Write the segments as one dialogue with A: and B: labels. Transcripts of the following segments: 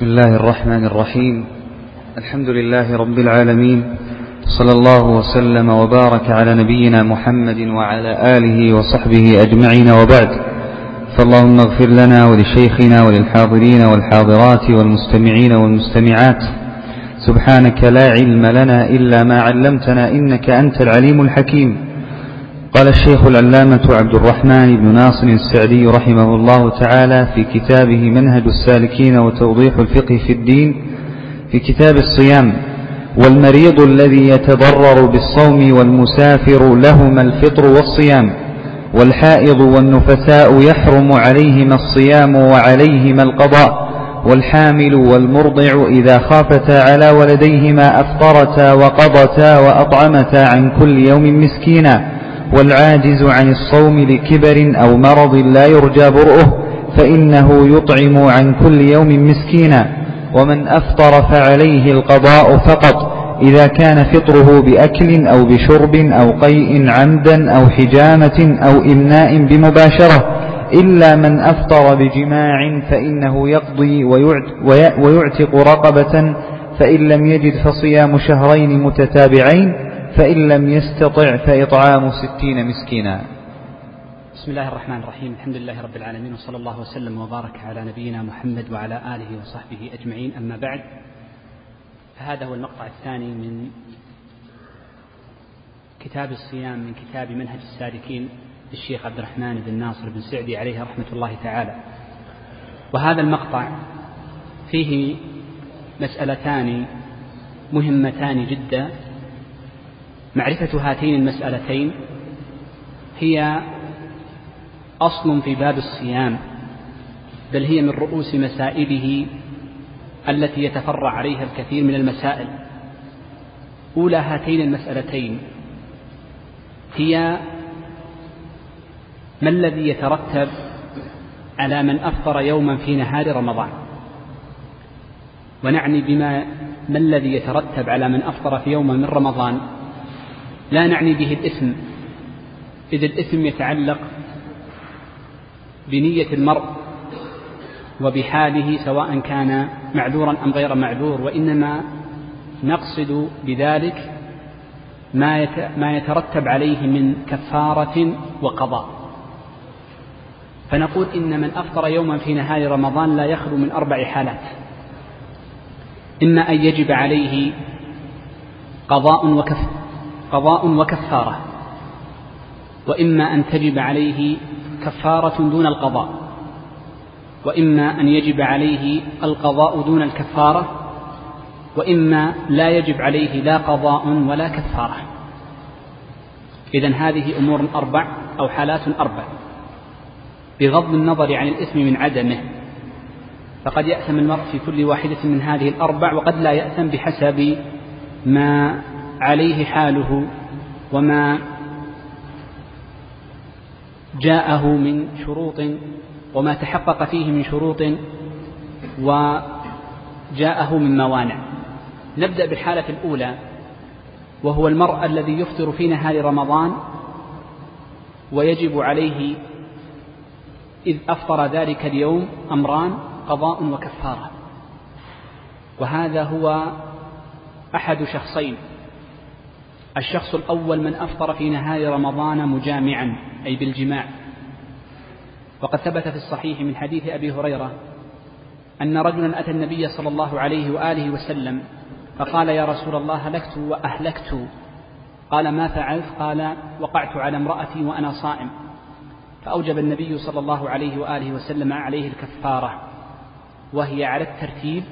A: بسم الله الرحمن الرحيم. الحمد لله رب العالمين. صلى الله وسلم وبارك على نبينا محمد وعلى آله وصحبه أجمعين وبعد. فاللهم اغفر لنا ولشيخنا وللحاضرين والحاضرات والمستمعين والمستمعات. سبحانك لا علم لنا إلا ما علمتنا إنك أنت العليم الحكيم. قال الشيخ العلامة عبد الرحمن بن ناصر السعدي رحمه الله تعالى في كتابه منهج السالكين وتوضيح الفقه في الدين في كتاب الصيام والمريض الذي يتضرر بالصوم والمسافر لهما الفطر والصيام والحائض والنفساء يحرم عليهما الصيام وعليهما القضاء والحامل والمرضع إذا خافتا على ولديهما أفطرتا وقضتا وأطعمتا عن كل يوم مسكينا والعاجز عن الصوم لكبر أو مرض لا يرجى برؤه فإنه يطعم عن كل يوم مسكينا. ومن أفطر فعليه القضاء فقط. إذا كان فطره بأكل أو بشرب أو قيء عمدا أو حجامة أو إمناء بمباشرة. إلا من أفطر بجماع فإنه يقضي ويعتق رقبة فإن لم يجد فصيام شهرين متتابعين فإن لم يستطع فإطعام ستين مسكينا.
B: بسم الله الرحمن الرحيم. الحمد لله رب العالمين وصلى الله وسلم وبارك على نبينا محمد وعلى آله وصحبه أجمعين. أما بعد فهذا هو المقطع الثاني من كتاب الصيام من كتاب منهج السالكين للشيخ عبد الرحمن بن ناصر بن سعدي عليه رحمة الله تعالى. وهذا المقطع فيه مسألتان مهمتان جدا. معرفة هاتين المسألتين هي أصل في باب الصيام بل هي من رؤوس مسائله التي يتفرع عليها الكثير من المسائل. أولى هاتين المسألتين هي ما الذي يترتب على من أفطر يوما في نهار رمضان؟ ونعني بما ما الذي يترتب على من أفطر في يوم من رمضان؟ لا نعني به الإثم. إذ الإثم يتعلق بنية المرء وبحاله سواء كان معذورا أم غير معذور وإنما نقصد بذلك ما ما يترتب عليه من كفارة وقضاء. فنقول إن من أفطر يوما في نهار رمضان لا يخلو من أربع حالات. إما أن يجب عليه قضاء وكف. قضاء وكفارة. وإما أن تجب عليه كفارة دون القضاء وإما أن يجب عليه القضاء دون الكفارة وإما لا يجب عليه لا قضاء ولا كفارة. إذا هذه أمور أربع أو حالات أربع. بغض النظر عن الإثم من عدمه فقد يأثم المرء في كل واحدة من هذه الأربع وقد لا يأثم بحسب ما عليه حاله وما جاءه من شروط وما تحقق فيه من شروط وجاءه من موانع. نبدأ بالحالة الأولى وهو المرء الذي يفطر في نهار رمضان ويجب عليه إذ أفطر ذلك اليوم أمران قضاء وكفارة. وهذا هو أحد شخصين. الشخص الأول من أفطر في نهار رمضان مجامعا أي بالجماع. وقد ثبت في الصحيح من حديث أبي هريرة أن رجلا أتى النبي صلى الله عليه وآله وسلم فقال يا رسول الله هلكت وأهلكت. قال ما فعلت؟ قال وقعت على امرأتي وأنا صائم. فأوجب النبي صلى الله عليه وآله وسلم عليه الكفارة وهي على الترتيب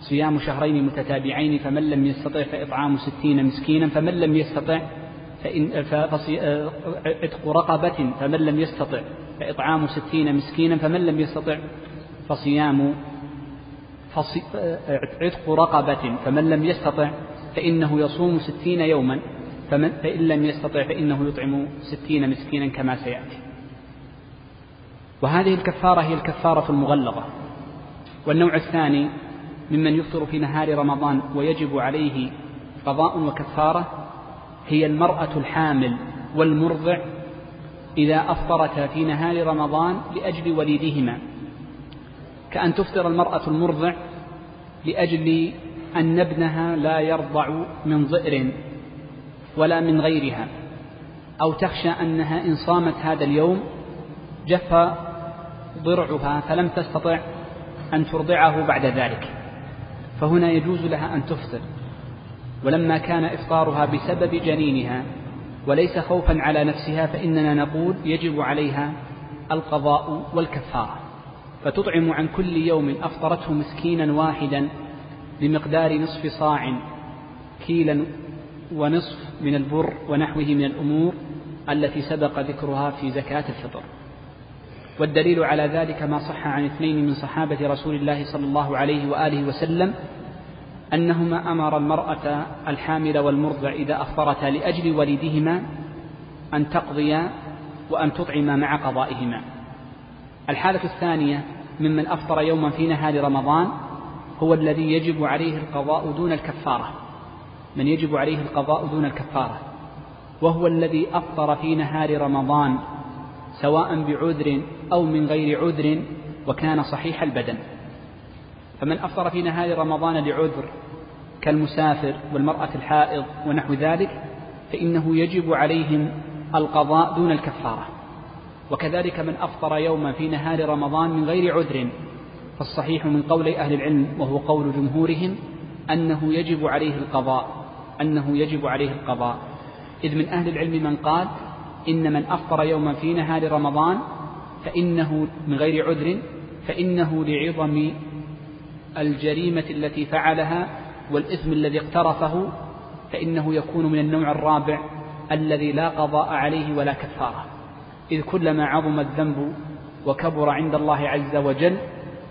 B: صيام شهرين متتابعين فمن لم يستطع فإطعام ستين مسكينا فمن لم يستطع فإن عتق رقبة فمن لم يستطع فإطعام ستين مسكينا فمن لم يستطع فصيام فصي عتق رقبة فمن لم يستطع فإنه يصوم ستين يوما فمن فإن لم يستطع فإنه يطعم ستين مسكينا كما سيأتي. وهذه الكفارة هي الكفارة المغلظة. والنوع الثاني ممن يفطر في نهار رمضان ويجب عليه قضاء وكفارة هي المرأة الحامل والمرضع إذا أفطرتا في نهار رمضان لأجل وليدهما. كأن تفطر المرأة المرضع لأجل أن ابنها لا يرضع من ضئر ولا من غيرها أو تخشى أنها إن صامت هذا اليوم جف ضرعها فلم تستطع أن ترضعه بعد ذلك. فهنا يجوز لها أن تفطر. ولما كان إفطارها بسبب جنينها وليس خوفا على نفسها فإننا نقول يجب عليها القضاء والكفارة. فتطعم عن كل يوم أفطرته مسكينا واحدا بمقدار نصف صاع كيلا ونصف من البر ونحوه من الأمور التي سبق ذكرها في زكاة الفطر. والدليل على ذلك ما صح عن اثنين من صحابة رسول الله صلى الله عليه وآله وسلم أنهما أمر المرأة الحامل والمرضع إذا أفطرتا لأجل وليدهما أن تقضيا وأن تطعما مع قضائهما. الحالة الثانية ممن أفطر يوما في نهار رمضان هو الذي يجب عليه القضاء دون الكفارة. من يجب عليه القضاء دون الكفارة. وهو الذي أفطر في نهار رمضان سواء بعذر أو من غير عذر وكان صحيح البدن. فمن أفطر في نهار رمضان لعذر كالمسافر والمرأة الحائض ونحو ذلك فإنه يجب عليهم القضاء دون الكفارة. وكذلك من أفطر يوما في نهار رمضان من غير عذر فالصحيح من قول أهل العلم وهو قول جمهورهم أنه يجب عليه القضاء أنه يجب عليه القضاء. إذ من أهل العلم من قال إن من أفطر يوما في نهار رمضان فإنه من غير عذر فإنه لعظم الجريمة التي فعلها والإثم الذي اقترفه فإنه يكون من النوع الرابع الذي لا قضاء عليه ولا كفارة. إذ كلما عظم الذنب وكبر عند الله عز وجل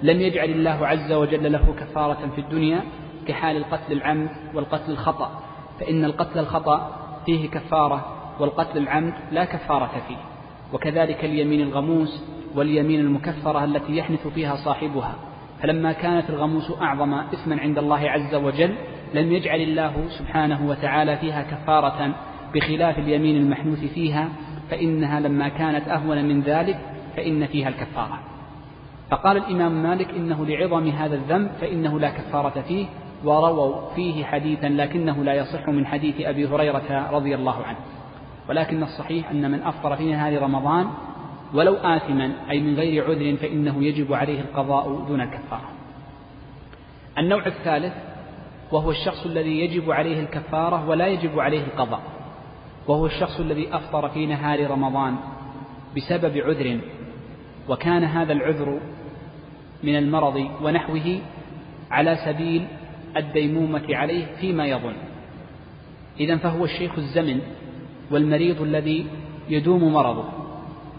B: لم يجعل الله عز وجل له كفارة في الدنيا كحال القتل العمد والقتل الخطأ. فإن القتل الخطأ فيه كفارة والقتل العمد لا كفارة فيه. وكذلك اليمين الغموس واليمين المكفرة التي يحنث فيها صاحبها. فلما كانت الغموس أعظم إثما عند الله عز وجل لم يجعل الله سبحانه وتعالى فيها كفارة بخلاف اليمين المحنوث فيها فإنها لما كانت أهون من ذلك فإن فيها الكفارة. فقال الإمام مالك إنه لعظم هذا الذنب فإنه لا كفارة فيه ورووا فيه حديثا لكنه لا يصح من حديث أبي هريرة رضي الله عنه. ولكن الصحيح أن من أفطر في نهار رمضان ولو آثما أي من غير عذر فإنه يجب عليه القضاء دون الكفارة النوع الثالث وهو الشخص الذي يجب عليه الكفارة ولا يجب عليه القضاء وهو الشخص الذي أفطر في نهار رمضان بسبب عذر وكان هذا العذر من المرض ونحوه على سبيل الديمومة عليه فيما يظن. إذا فهو الشيخ الزمن والمريض الذي يدوم مرضه.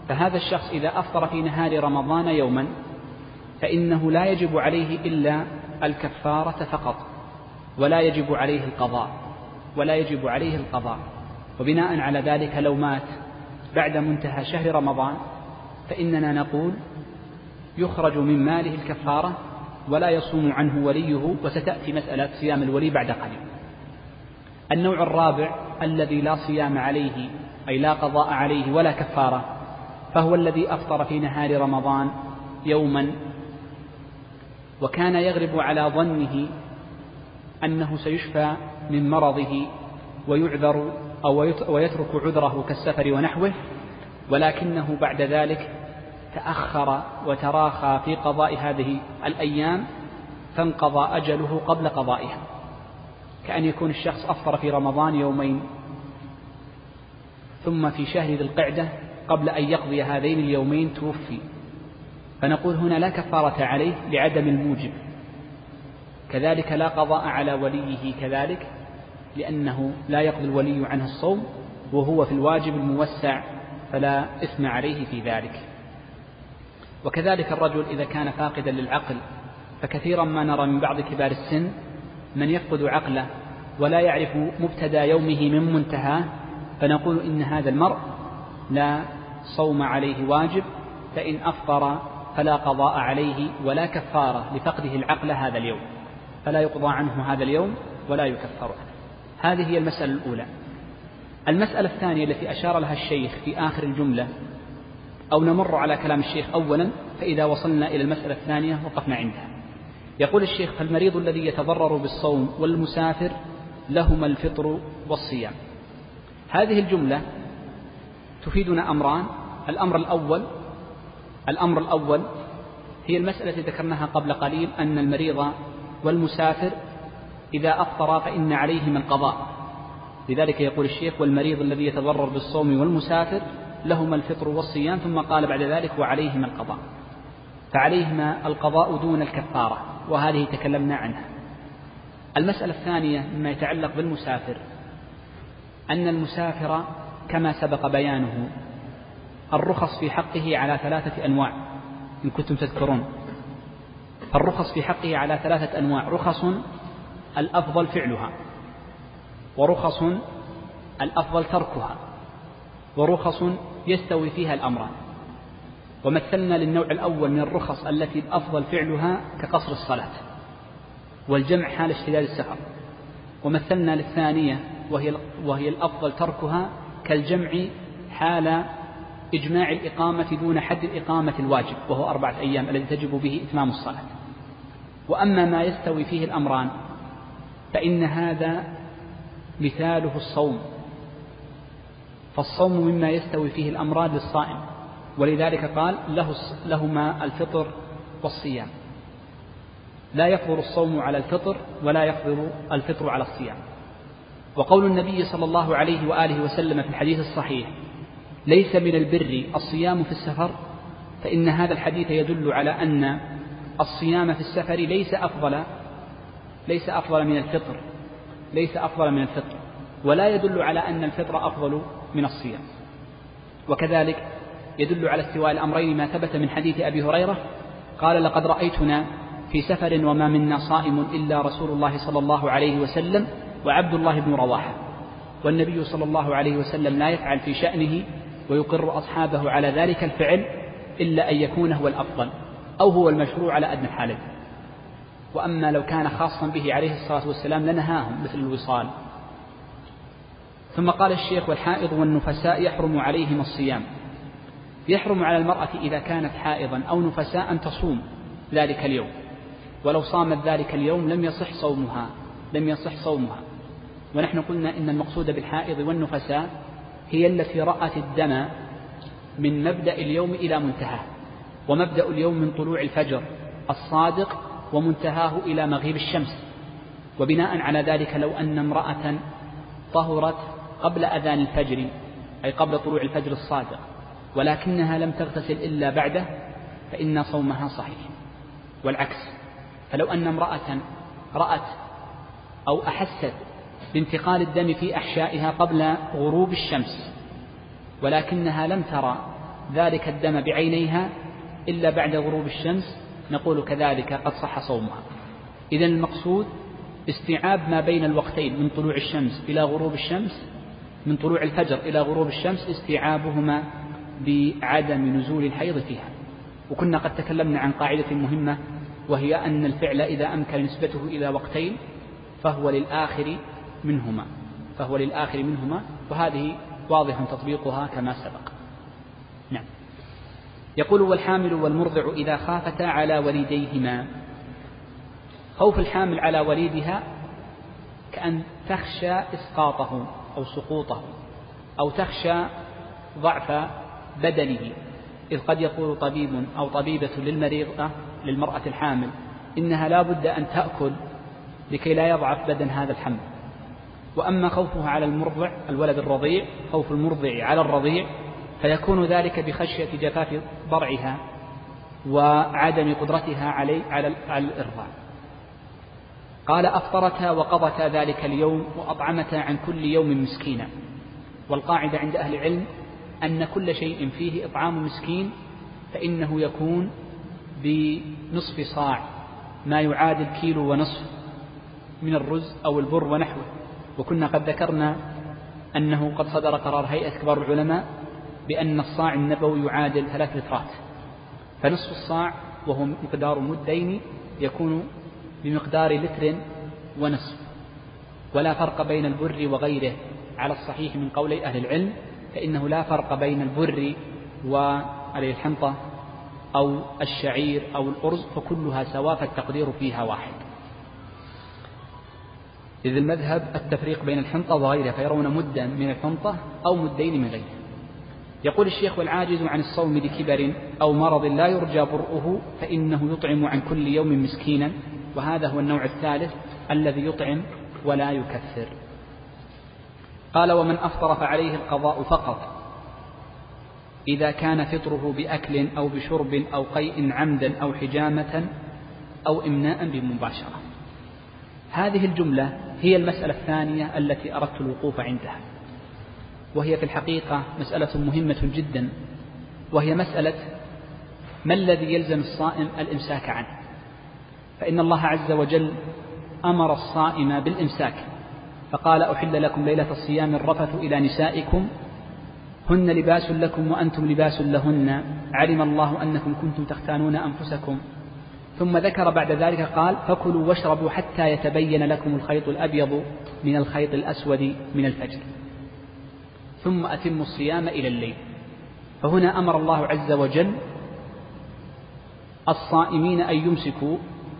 B: فهذا الشخص إذا أفطر في نهار رمضان يوما فإنه لا يجب عليه إلا الكفارة فقط ولا يجب عليه القضاء ولا يجب عليه القضاء. وبناء على ذلك لو مات بعد منتهى شهر رمضان فإننا نقول يخرج من ماله الكفارة ولا يصوم عنه وليه وستأتي مسألة صيام الولي بعد قليل. النوع الرابع الذي لا صيام عليه أي لا قضاء عليه ولا كفارة فهو الذي أفطر في نهار رمضان يوما. وكان يغلب على ظنه أنه سيشفى من مرضه ويعذر أو ويترك عذره كالسفر ونحوه ولكنه بعد ذلك تأخر وتراخى في قضاء هذه الأيام فانقضى أجله قبل قضائها. كأن يكون الشخص أفطر في رمضان يومين ثم في شهر ذي القعدة قبل أن يقضي هذين اليومين توفي. فنقول هنا لا كفارة عليه لعدم الموجب. كذلك لا قضاء على وليه كذلك لأنه لا يقضي الولي عنه الصوم وهو في الواجب الموسع فلا إثم عليه في ذلك. وكذلك الرجل إذا كان فاقدا للعقل فكثيرا ما نرى من بعض كبار السن من يفقد عقله ولا يعرف مبتدى يومه من منتهاه فنقول إن هذا المرء لا صوم عليه واجب فإن أفطر فلا قضاء عليه ولا كفارة لفقده العقل هذا اليوم فلا يقضى عنه هذا اليوم ولا يكفر عنه هذه هي المسألة الأولى. المسألة الثانية التي أشار لها الشيخ في آخر الجملة أو نمر على كلام الشيخ أولا فإذا وصلنا إلى المسألة الثانية وقفنا عندها. يقول الشيخ فالمريض الذي يتضرر بالصوم والمسافر لهما الفطر والصيام. هذه الجملة تفيدنا أمران. الأمر الأول الأمر الأول هي المسألة التي ذكرناها قبل قليل أن المريض والمسافر إذا أفطر فإن عليهما القضاء. لذلك يقول الشيخ والمريض الذي يتضرر بالصوم والمسافر لهما الفطر والصيام ثم قال بعد ذلك وعليهما القضاء. فعليهما القضاء دون الكفارة وهذه تكلمنا عنها. المسألة الثانية مما يتعلق بالمسافر أن المسافر كما سبق بيانه الرخص في حقه على ثلاثة أنواع إن كنتم تذكرون. الرخص في حقه على ثلاثة أنواع رخص الأفضل فعلها ورخص الأفضل تركها ورخص يستوي فيها الأمران. ومثلنا للنوع الأول من الرخص التي الأفضل فعلها كقصر الصلاة والجمع حال اشتداد السفر. ومثلنا للثانية وهي, وهي الأفضل تركها كالجمع حال إجماع الإقامة دون حد الإقامة الواجب وهو أربعة أيام الذي تجب به إتمام الصلاة. وأما ما يستوي فيه الأمران فإن هذا مثاله الصوم. فالصوم مما يستوي فيه الأمران للصائم. ولذلك قال له لهما الفطر والصيام. لا يفضل الصوم على الفطر ولا يفضل الفطر على الصيام. وقول النبي صلى الله عليه وآله وسلم في الحديث الصحيح ليس من البر الصيام في السفر. فإن هذا الحديث يدل على أن الصيام في السفر ليس أفضل ليس أفضل من الفطر ليس أفضل من الفطر ولا يدل على أن الفطر أفضل من الصيام. وكذلك يدل على استواء الأمرين ما ثبت من حديث أبي هريرة قال لقد رأيتنا في سفر وما منا صائم إلا رسول الله صلى الله عليه وسلم وعبد الله بن رواحة والنبي صلى الله عليه وسلم لا يفعل في شأنه ويقر أصحابه على ذلك الفعل إلا أن يكون هو الأفضل أو هو المشروع على أدنى الحالين وأما لو كان خاصا به عليه الصلاة والسلام لنهاهم مثل الوصال. ثم قال الشيخ والحائض والنفساء يحرم عليهم الصيام. يحرم على المرأة إذا كانت حائضا أو نفساء أن تصوم ذلك اليوم. ولو صامت ذلك اليوم لم يصح صومها لم يصح صومها. ونحن قلنا إن المقصود بالحائض والنفساء هي التي رأت الدم من مبدأ اليوم إلى منتهاه ومبدأ اليوم من طلوع الفجر الصادق ومنتهاه إلى مغيب الشمس. وبناء على ذلك لو أن امرأة طهرت قبل أذان الفجر أي قبل طلوع الفجر الصادق ولكنها لم تغتسل إلا بعده فإن صومها صحيح. والعكس فلو أن امرأة رأت أو أحست بانتقال الدم في أحشائها قبل غروب الشمس ولكنها لم ترى ذلك الدم بعينيها إلا بعد غروب الشمس نقول كذلك قد صح صومها. إذا المقصود استيعاب ما بين الوقتين من طلوع الشمس إلى غروب الشمس من طلوع الفجر إلى غروب الشمس استيعابهما بعدم نزول الحيض فيها. وكنا قد تكلمنا عن قاعدة مهمة وهي أن الفعل إذا أمكن نسبته إلى وقتين فهو للآخر منهما فهو للآخر منهما وهذه واضح تطبيقها كما سبق. نعم. يقول والحامل والمرضع إذا خافتا على وليديهما. خوف الحامل على وليدها كأن تخشى إسقاطه أو سقوطه أو تخشى ضعف بدنه. إذ قد يقول طبيب أو طبيبة للمريضة للمرأة الحامل إنها لا بد أن تأكل لكي لا يضعف بدن هذا الحمل. وأما خوفها على المرضع الولد الرضيع خوف المرضع على الرضيع فيكون ذلك بخشية جفاف ضرعها وعدم قدرتها علي على الإرضاع. قال أفطرتا وقضتا ذلك اليوم وأطعمتا عن كل يوم مسكينا. والقاعدة عند أهل العلم أن كل شيء فيه إطعام مسكين فإنه يكون بنصف صاع ما يعادل كيلو ونصف من الرز أو البر ونحوه. وكنا قد ذكرنا أنه قد صدر قرار هيئة كبار العلماء بأن الصاع النبوي يعادل ثلاث لترات. فنصف الصاع وهو مقدار مدين يكون بمقدار لتر ونصف. ولا فرق بين البر وغيره على الصحيح من قولي أهل العلم. فإنه لا فرق بين البر وعليه الحنطة أو الشعير أو الأرز فكلها سواء فالتقدير فيها واحد. إذ المذهب التفريق بين الحنطة وغيرها فيرون مدا من الحنطة أو مدين من غيرها يقول الشيخ والعاجز عن الصوم لكبر أو مرض لا يرجى برؤه فإنه يطعم عن كل يوم مسكينا وهذا هو النوع الثالث الذي يطعم ولا يكفر. قال ومن أفطر فعليه القضاء فقط. إذا كان فطره بأكل أو بشرب أو قيء عمدا أو حجامة أو إمناء بمباشرة. هذه الجملة هي المسألة الثانية التي أردت الوقوف عندها. وهي في الحقيقة مسألة مهمة جدا. وهي مسألة ما الذي يلزم الصائم الإمساك عنه؟ فإن الله عز وجل أمر الصائم بالإمساك. فقال أحل لكم ليلة الصيام الرفث إلى نسائكم. هن لباس لكم وأنتم لباس لهن. علم الله أنكم كنتم تختانون أنفسكم. ثم ذكر بعد ذلك قال فكلوا واشربوا حتى يتبين لكم الخيط الأبيض من الخيط الأسود من الفجر. ثم أتموا الصيام إلى الليل. فهنا أمر الله عز وجل الصائمين أن يمسكوا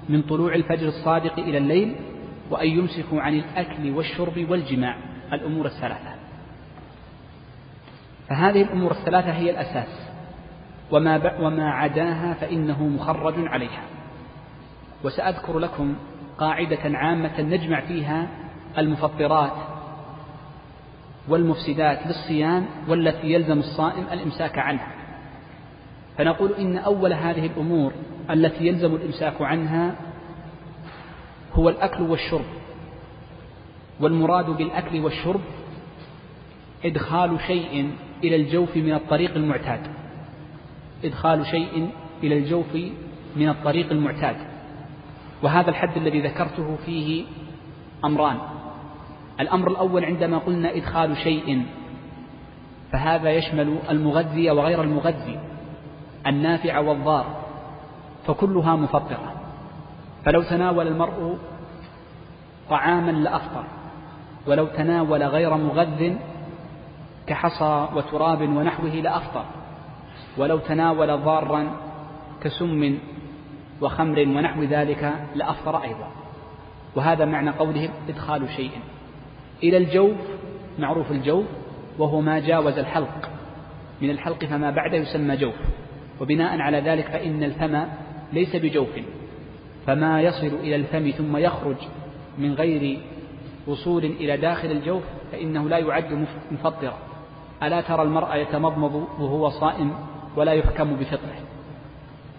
B: من طلوع الفجر الصادق إلى الليل وأن يمسكوا عن الأكل والشرب والجماع الأمور الثلاثة. فهذه الأمور الثلاثة هي الأساس. وما, وما عداها فإنه مخرج عليها. وسأذكر لكم قاعدة عامة نجمع فيها المفطرات والمفسدات للصيام والتي يلزم الصائم الإمساك عنها. فنقول إن أول هذه الأمور التي يلزم الإمساك عنها هو الأكل والشرب. والمراد بالأكل والشرب إدخال شيء إلى الجوف من الطريق المعتاد. إدخال شيء إلى الجوف من الطريق المعتاد. وهذا الحد الذي ذكرته فيه أمران. الأمر الأول عندما قلنا إدخال شيء فهذا يشمل المغذي وغير المغذي النافع والضار فكلها مفطرة. فلو تناول المرء طعاما لأفطر ولو تناول غير مغذ كحصى وتراب ونحوه لأفطر ولو تناول ضارا كسم وخمر ونحو ذلك لأفطر أيضا. وهذا معنى قولهم إدخال شيء. إلى الجوف معروف الجوف وهو ما جاوز الحلق. من الحلق فما بعده يسمى جوف. وبناء على ذلك فإن الفم ليس بجوف. فما يصل إلى الفم ثم يخرج من غير وصول إلى داخل الجوف فإنه لا يعد مفطرا ألا ترى المرأة يتمضمض وهو صائم ولا يحكم بفطره.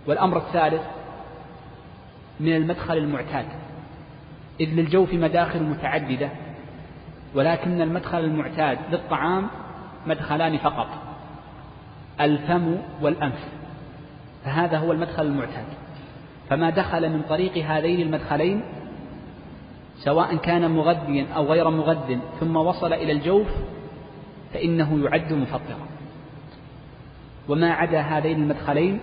B: والأمر الثالث من المدخل المعتاد. إذ للجوف مداخل متعددة ولكن المدخل المعتاد للطعام مدخلان فقط الفم والأنف. فهذا هو المدخل المعتاد. فما دخل من طريق هذين المدخلين سواء كان مغذيا أو غير مغذ ثم وصل إلى الجوف فإنه يعد مفطرا وما عدا هذين المدخلين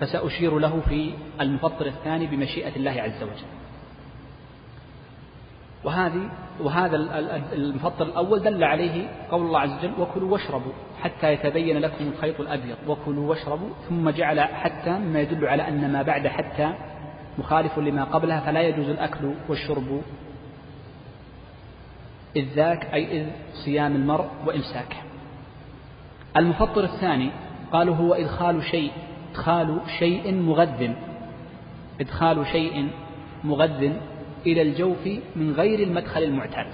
B: فسأشير له في المفطر الثاني بمشيئة الله عز وجل. وهذه وهذا المفطر الأول دل عليه قول الله عز وجل وكلوا واشربوا حتى يتبين لكم الخيط الأبيض. وكلوا واشربوا ثم جعل حتى مما يدل على أن ما بعد حتى مخالف لما قبلها فلا يجوز الأكل والشرب إذ ذاك أي إذ صيام المرء وإمساكه. المفطر الثاني قالوا هو إدخال شيء إدخال شيء مغذ. إدخال شيء مغذ إلى الجوف من غير المدخل المعتاد.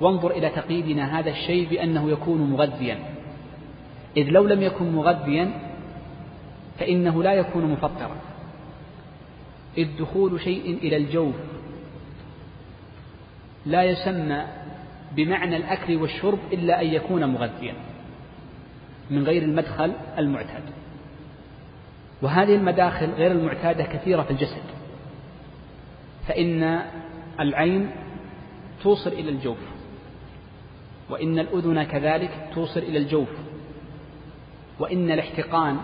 B: وانظر إلى تقييدنا هذا الشيء بأنه يكون مغذيا. إذ لو لم يكن مغذيا فإنه لا يكون مفطرا. إذ دخول شيء إلى الجوف لا يسمى بمعنى الأكل والشرب إلا أن يكون مغذيا من غير المدخل المعتاد. وهذه المداخل غير المعتادة كثيرة في الجسد. فإن العين توصل إلى الجوف وإن الأذن كذلك توصل إلى الجوف وإن الاحتقان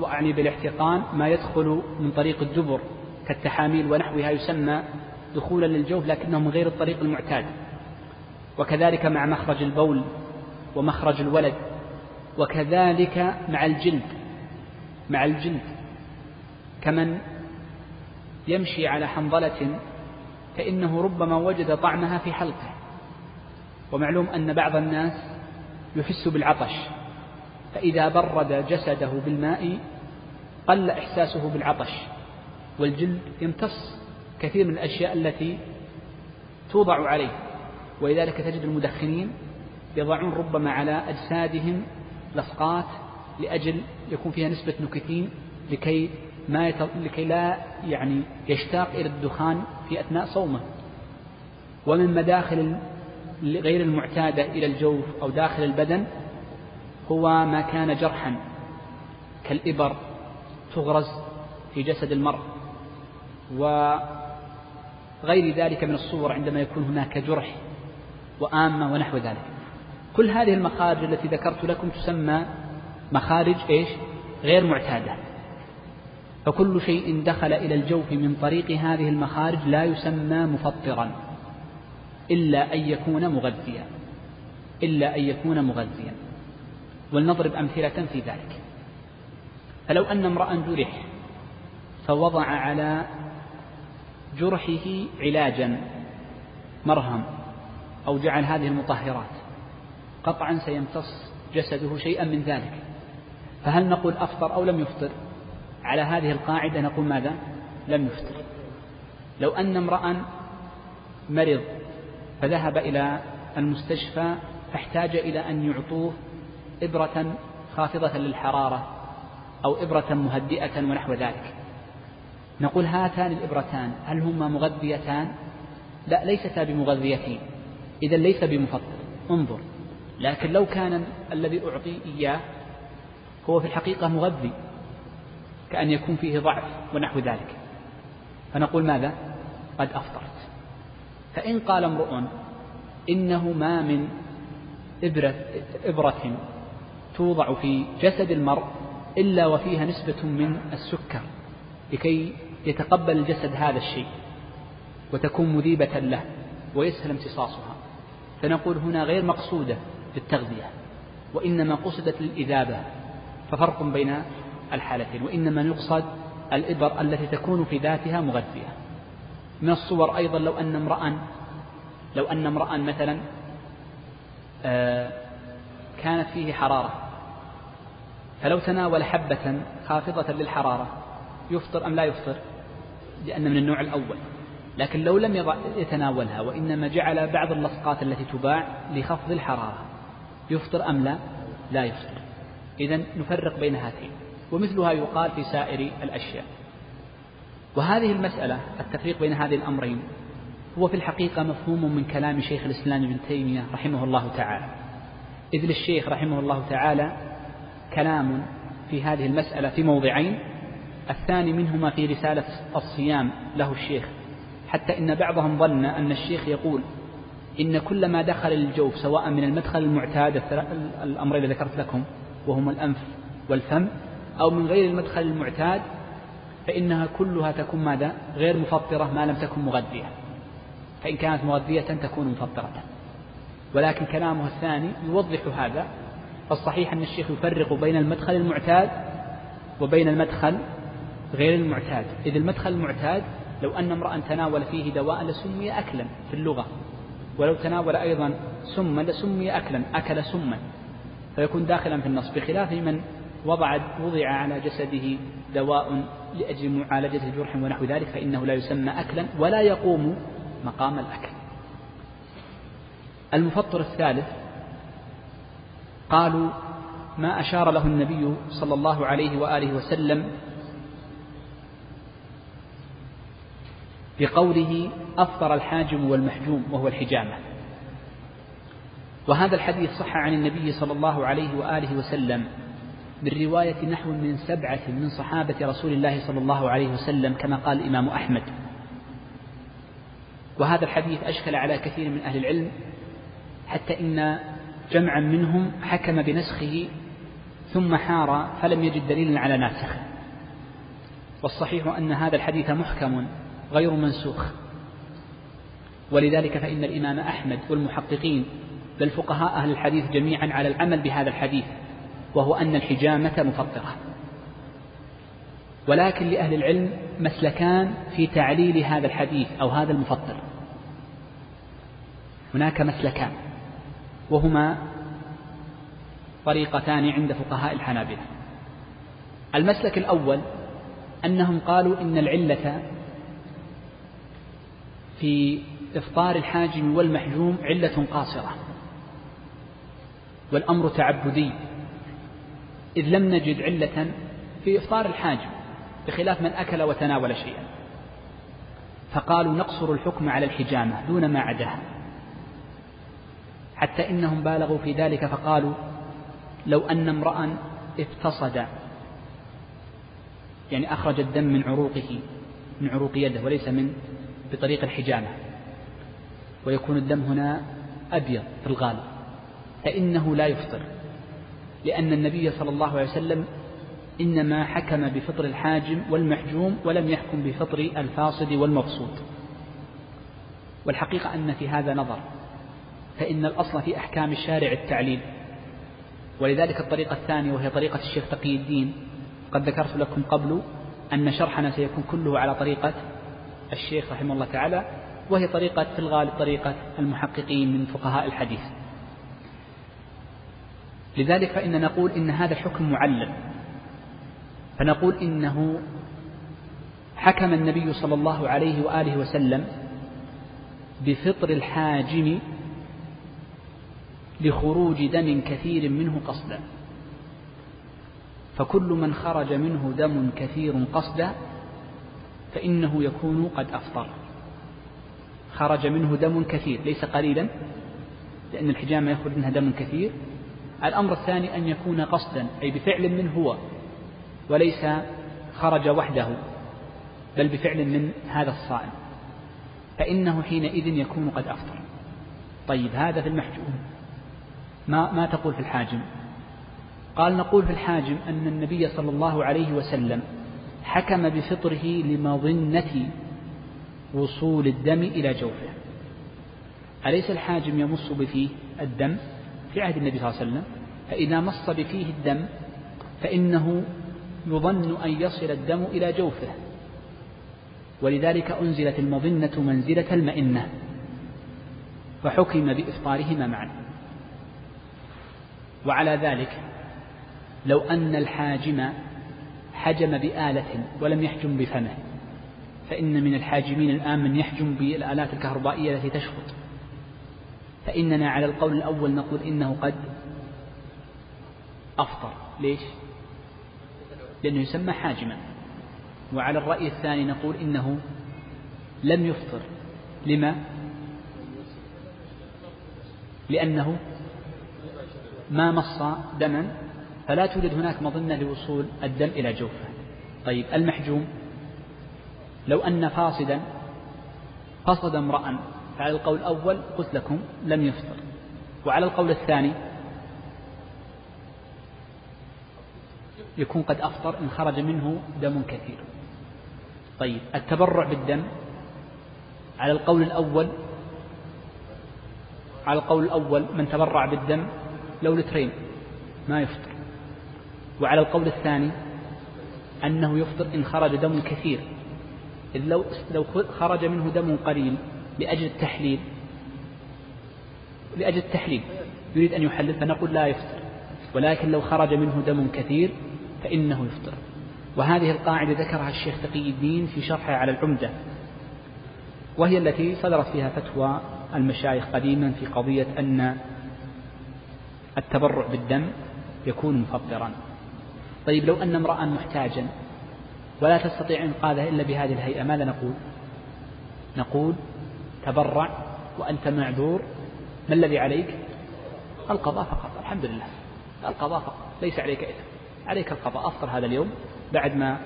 B: وأعني بالاحتقان ما يدخل من طريق الدبر كالتحاميل ونحوها يسمى دخولا للجوف لكنه من غير الطريق المعتاد وكذلك مع مخرج البول ومخرج الولد وكذلك مع الجلد مع الجلد كمن يمشي على حنظلة فإنه ربما وجد طعمها في حلقه. ومعلوم أن بعض الناس يحس بالعطش فإذا برد جسده بالماء قل إحساسه بالعطش والجلد يمتص كثير من الأشياء التي توضع عليه. ولذلك تجد المدخنين يضعون ربما على أجسادهم لصقات لأجل يكون فيها نسبة نكتين لكي ما. لكي لا يعني يشتاق إلى الدخان في أثناء صومه ومن مداخل غير المعتادة إلى الجوف أو داخل البدن هو ما كان جرحا كالإبر تغرز في جسد المرء وغير ذلك من الصور عندما يكون هناك جرح وآمة ونحو ذلك كل هذه المخارج التي ذكرت لكم تسمى مخارج إيش؟ غير معتادة فكل شيء دخل إلى الجوف من طريق هذه المخارج لا يسمى مفطرا إلا أن يكون مغذيا إلا أن يكون مغذيا. ولنضرب أمثلة في ذلك. فلو أن امرأ جرح فوضع على جرحه علاجا مرهم أو جعل هذه المطهرات. قطعا سيمتص جسده شيئا من ذلك. فهل نقول أفطر أو لم يفطر؟ على هذه القاعدة نقول ماذا؟ لم يفطر. لو أن امرأ مرض فذهب إلى المستشفى فاحتاج إلى أن يعطوه إبرة خافضة للحرارة أو إبرة مهدئة ونحو ذلك. نقول هاتان الإبرتان هل هما مغذيتان؟ لا ليستا بمغذيتين. إذا ليس بمفطر. انظر. لكن لو كان الذي أعطي إياه هو في الحقيقة مغذي. كأن يكون فيه ضعف ونحو ذلك. فنقول ماذا؟ قد أفطرت. فإن قال امرؤ إنه ما من إبرة, إبرة توضع في جسد المرء إلا وفيها نسبة من السكر لكي يتقبل الجسد هذا الشيء وتكون مذيبة له ويسهل امتصاصها. فنقول هنا غير مقصودة بالتغذية وإنما قصدت للإذابة. ففرق بين الحالتين وإنما يقصد الإبر التي تكون في ذاتها مغذية. من الصور أيضا لو أن امرأ لو أن امرأ مثلا آه، كانت فيه حرارة فلو تناول حبة خافضة للحرارة يفطر أم لا يفطر؟ لأن من النوع الأول. لكن لو لم يتناولها وإنما جعل بعض اللصقات التي تباع لخفض الحرارة يفطر أم لا؟ لا يفطر. إذا نفرق بين هاتين. ومثلها يقال في سائر الأشياء. وهذه المسألة التفريق بين هذه الأمرين هو في الحقيقة مفهوم من كلام شيخ الإسلام ابن تيمية رحمه الله تعالى. إذ للشيخ رحمه الله تعالى كلام في هذه المسألة في موضعين الثاني منهما في رسالة الصيام له الشيخ حتى إن بعضهم ظن أن الشيخ يقول إن كل ما دخل الجوف سواء من المدخل المعتاد الأمرين الذي ذكرت لكم وهما الأنف والفم أو من غير المدخل المعتاد فإنها كلها تكون ماذا؟ غير مفطرة ما لم تكن مغذية. فإن كانت مغذية تكون مفطرة. ولكن كلامه الثاني يوضح هذا. فالصحيح أن الشيخ يفرق بين المدخل المعتاد وبين المدخل غير المعتاد. إذ المدخل المعتاد لو أن امرأ تناول فيه دواء لسمي أكلا في اللغة. ولو تناول أيضا سما لسمي أكلا أكل سما. فيكون داخلا في النص بخلاف من وضع وضع على جسده دواء لأجل معالجة جرح ونحو ذلك فإنه لا يسمى أكلا ولا يقوم مقام الأكل. المفطر الثالث قالوا ما أشار له النبي صلى الله عليه وآله وسلم بقوله أفطر الحاجم والمحجوم وهو الحجامة. وهذا الحديث صح عن النبي صلى الله عليه وآله وسلم. بالرواية نحو من سبعة من صحابة رسول الله صلى الله عليه وسلم كما قال الإمام أحمد. وهذا الحديث أشكل على كثير من أهل العلم حتى إن جمعا منهم حكم بنسخه ثم حار فلم يجد دليلا على ناسخه. والصحيح أن هذا الحديث محكم غير منسوخ. ولذلك فإن الإمام أحمد والمحققين بل فقهاء أهل الحديث جميعا على العمل بهذا الحديث. وهو أن الحجامة مفطرة ولكن لأهل العلم مسلكان في تعليل هذا الحديث أو هذا المفطر. هناك مسلكان وهما طريقتان عند فقهاء الحنابلة. المسلك الأول أنهم قالوا إن العلة في إفطار الحاجم والمحجوم علة قاصرة والأمر تعبدي. إذ لم نجد علة في إفطار الحاجم بخلاف من أكل وتناول شيئا. فقالوا نقصر الحكم على الحجامة دون ما عداها حتى إنهم بالغوا في ذلك فقالوا لو أن امرأ افتصد يعني أخرج الدم من عروقه من عروق يده وليس من بطريق الحجامة. ويكون الدم هنا أبيض في الغالب فإنه لا يفطر. لأن النبي صلى الله عليه وسلم إنما حكم بفطر الحاجم والمحجوم ولم يحكم بفطر الفاصد والمبسوط والحقيقة أن في هذا نظر فإن الأصل في أحكام الشارع التعليل. ولذلك الطريقة الثانية وهي طريقة الشيخ تقي الدين. قد ذكرت لكم قبل أن شرحنا سيكون كله على طريقة الشيخ رحمه الله تعالى وهي طريقة في الغالب طريقة المحققين من فقهاء الحديث. لذلك فإن نقول إن هذا الحكم معلل فنقول إنه حكم النبي صلى الله عليه وآله وسلم بفطر الحاجم لخروج دم كثير منه قصدا. فكل من خرج منه دم كثير قصدا فإنه يكون قد أفطر. خرج منه دم كثير ليس قليلا لأن الحجامة يخرج منها دم كثير. الأمر الثاني أن يكون قصدا أي بفعل منه هو وليس خرج وحده بل بفعل من هذا الصائم. فإنه حينئذ يكون قد أفطر. طيب هذا في المحجوم. ما ما تقول في الحاجم؟ قال نقول في الحاجم أن النبي صلى الله عليه وسلم حكم بفطره لمظنة وصول الدم إلى جوفه. أليس الحاجم يمص بفيه الدم؟ في عهد النبي صلى الله عليه وسلم فإذا مص بفيه الدم فإنه يظن أن يصل الدم إلى جوفه. ولذلك أنزلت المظنة منزلة المئنة فحكم بإفطارهما معا. وعلى ذلك لو أن الحاجم حجم بآلة ولم يحجم بفمه فإن من الحاجمين الآن من يحجم بالآلات الكهربائية التي تشفط. فإننا على القول الأول نقول إنه قد أفطر. ليش؟ لأنه يسمى حاجما. وعلى الرأي الثاني نقول إنه لم يفطر. لما؟ لأنه ما مص دما. فلا توجد هناك مظنة لوصول الدم إلى جوفه. طيب المحجوم لو أن فاصدا قصد امرأ فعلى القول الأول قلت لكم لم يفطر. وعلى القول الثاني يكون قد أفطر إن خرج منه دم كثير. طيب التبرع بالدم على القول الأول على القول الأول من تبرع بالدم لو لترين ما يفطر. وعلى القول الثاني أنه يفطر إن خرج دم كثير. إذ لو لو خرج منه دم قليل لأجل التحليل. لأجل التحليل. يريد أن يحلل فنقول لا يفطر. ولكن لو خرج منه دم كثير فإنه يفطر. وهذه القاعدة ذكرها الشيخ تقي الدين في شرحه على العمدة. وهي التي صدرت فيها فتوى المشايخ قديما في قضية أن التبرع بالدم يكون مفطرا. طيب لو أن امرأ محتاجا ولا تستطيع إنقاذه إلا بهذه الهيئة ماذا نقول؟ نقول تبرع وأنت معذور ما الذي عليك؟ القضاء فقط الحمد لله. القضاء فقط ليس عليك إثم. عليك القضاء. أفطر هذا اليوم بعد ما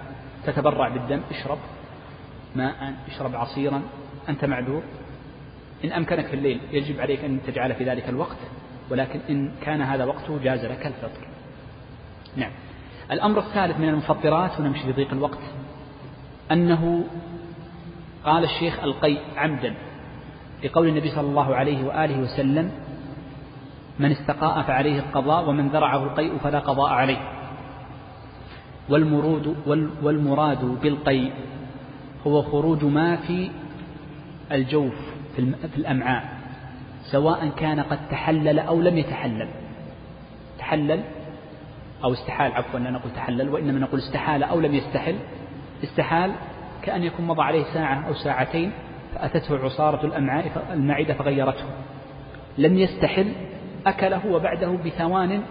B: تتبرع بالدم اشرب ماء اشرب عصيرا أنت معذور. إن أمكنك في الليل يجب عليك أن تجعل في ذلك الوقت ولكن إن كان هذا وقته جاز لك الفطر. نعم. الأمر الثالث من المفطرات ونمشي لضيق الوقت أنه قال الشيخ ألقي عمدا. لقول النبي صلى الله عليه وآله وسلم من استقاء فعليه القضاء ومن ذرعه القيء فلا قضاء عليه. والمرود والمراد بالقيء هو خروج ما في الجوف في الأمعاء سواء كان قد تحلل أو لم يتحلل. تحلل أو استحال عفوا لا نقول تحلل وإنما نقول استحال أو لم يستحل. استحال كأن يكون مضى عليه ساعة أو ساعتين فأتته عصارة الأمعاء المعدة فغيرته. لم يستحل أكله وبعده بثوان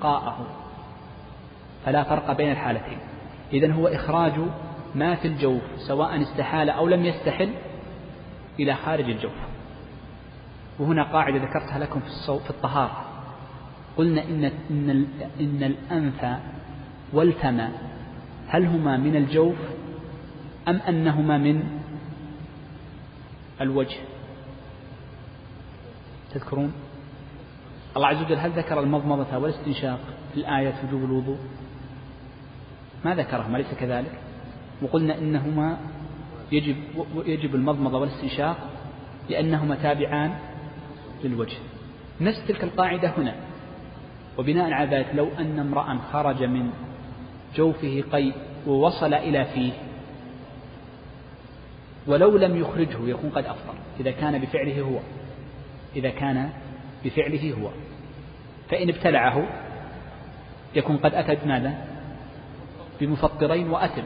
B: قاءه. فلا فرق بين الحالتين. إذا هو إخراج ما في الجوف سواء استحال أو لم يستحل إلى خارج الجوف. وهنا قاعدة ذكرتها لكم في, في الطهارة. قلنا إن, إن, إن الأنف والفم هل هما من الجوف أم أنهما من الوجه. تذكرون؟ الله عز وجل هل ذكر المضمضة والاستنشاق في الآية وجوب الوضوء؟ ما ذكرهما ليس كذلك؟ وقلنا إنهما يجب يجب المضمضة والاستنشاق لأنهما تابعان للوجه. نفس تلك القاعدة هنا. وبناء على ذلك لو أن امرأ خرج من جوفه قيء ووصل إلى فيه ولو لم يخرجه يكون قد أفطر إذا كان بفعله هو. إذا كان بفعله هو. فإن ابتلعه يكون قد أتى بماذا؟ بمفطرين وأتم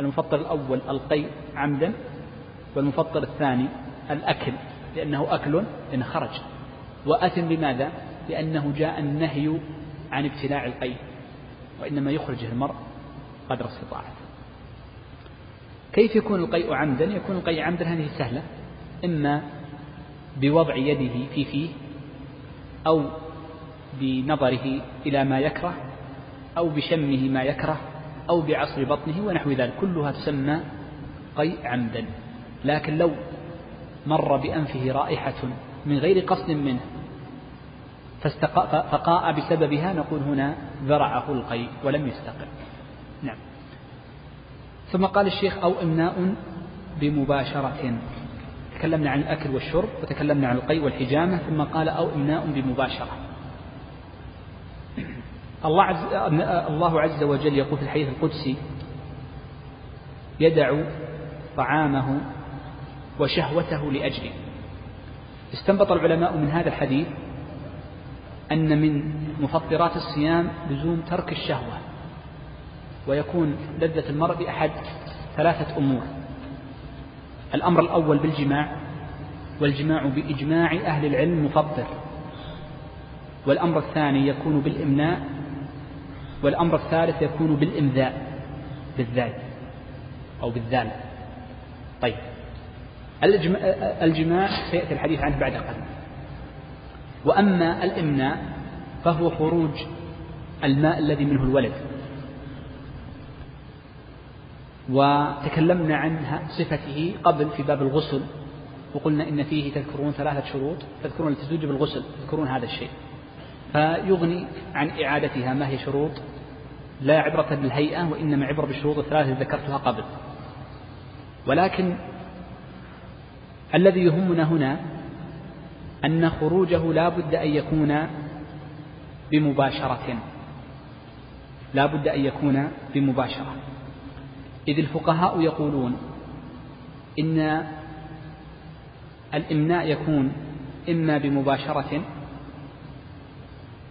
B: المفطر الأول القيء عمدا والمفطر الثاني الأكل لأنه أكل إن خرج. وأتم بماذا؟ لأنه جاء النهي عن ابتلاع القيء وإنما يخرجه المرء قدر استطاعته. كيف يكون القيء عمدا؟ يكون القيء عمدا هذه سهلة. إما بوضع يده في فيه أو بنظره إلى ما يكره أو بشمه ما يكره أو بعصر بطنه ونحو ذلك. كلها تسمى قيء عمدا. لكن لو مر بأنفه رائحة من غير قصد منه فقاء بسببها نقول هنا ذرعه القيء ولم يستقر. نعم. ثم قال الشيخ أو إمناء بمباشرة. تكلمنا عن الأكل والشرب وتكلمنا عن القيء والحجامة ثم قال أو إمناء بمباشرة. الله عز, الله عز وجل يقول في الحديث القدسي يدع طعامه وشهوته لأجلي استنبط العلماء من هذا الحديث أن من مفطرات الصيام لزوم ترك الشهوة. ويكون لذة المرء بأحد ثلاثة أمور. الأمر الأول بالجماع والجماع بإجماع أهل العلم مفطر والأمر الثاني يكون بالإمناء والأمر الثالث يكون بالإمذاء بالذال أو بالذال. طيب. الجماع سيأتي الحديث عنه بعد قليل. وأما الإمناء فهو خروج الماء الذي منه الولد. وتكلمنا عن صفته قبل في باب الغسل وقلنا إن فيه تذكرون ثلاثة شروط تذكرون التزوج بالغسل تذكرون هذا الشيء. فيغني عن إعادتها ما هي شروط؟ لا عبرة بالهيئة وإنما عبرة بالشروط الثلاثة التي ذكرتها قبل. ولكن الذي يهمنا هنا أن خروجه لا بد أن يكون بمباشرة. لا بد أن يكون بمباشرة. إذ الفقهاء يقولون إن الإمناء يكون إما بمباشرة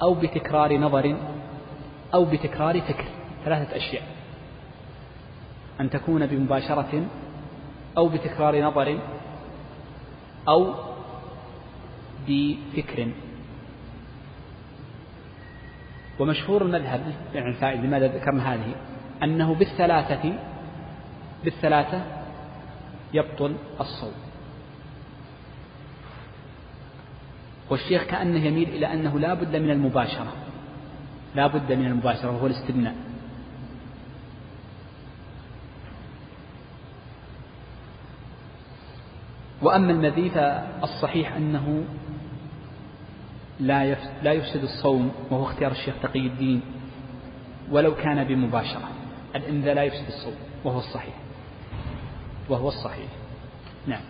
B: أو بتكرار نظر أو بتكرار فكر ثلاثة أشياء. أن تكون بمباشرة أو بتكرار نظر أو بفكر. ومشهور المذهب يعني الفائدة لماذا ذكرنا هذه؟ أنه بالثلاثة بالثلاثة يبطل الصوم. والشيخ كأنه يميل إلى أنه لا بد من المباشرة. لا بد من المباشرة وهو الاستبناء. وأما المذي فالصحيح أنه لا لا يفسد الصوم وهو اختيار الشيخ تقي الدين ولو كان بمباشرة. الإنذاء لا يفسد الصوم وهو الصحيح. وهو الصحيح. نعم.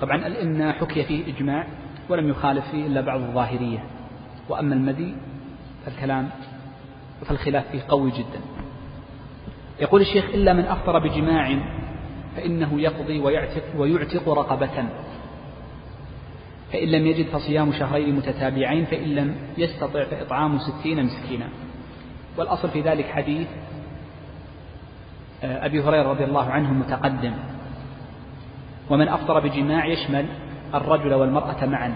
B: طبعا الإن حكي فيه إجماع ولم يخالف فيه إلا بعض الظاهرية. وأما المدي فالكلام فالخلاف فيه قوي جدا. يقول الشيخ إلا من أفطر بجماع فإنه يقضي ويعتق, ويعتق رقبة. فإن لم يجد فصيام شهرين متتابعين فإن لم يستطع فإطعام ستين مسكينا. والأصل في ذلك حديث أبي هريرة رضي الله عنه متقدم. ومن أفطر بجماع يشمل الرجل والمرأة معا.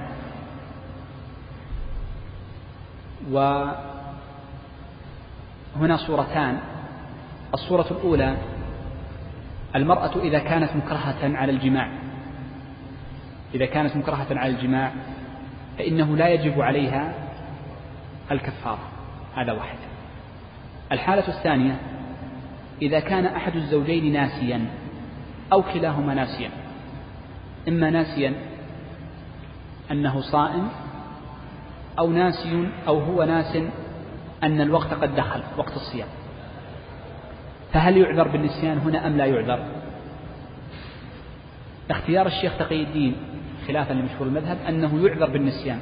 B: وهنا صورتان. الصورة الأولى المرأة إذا كانت مكرهة على الجماع. إذا كانت مكرهة على الجماع فإنه لا يجب عليها الكفارة. هذا واحد. الحالة الثانية إذا كان أحد الزوجين ناسيا أو كلاهما ناسيا. إما ناسيا أنه صائم أو ناسي أو هو ناس أن الوقت قد دخل وقت الصيام. فهل يعذر بالنسيان هنا أم لا يعذر؟ اختيار الشيخ تقي الدين خلافا لمشهور المذهب أنه يعذر بالنسيان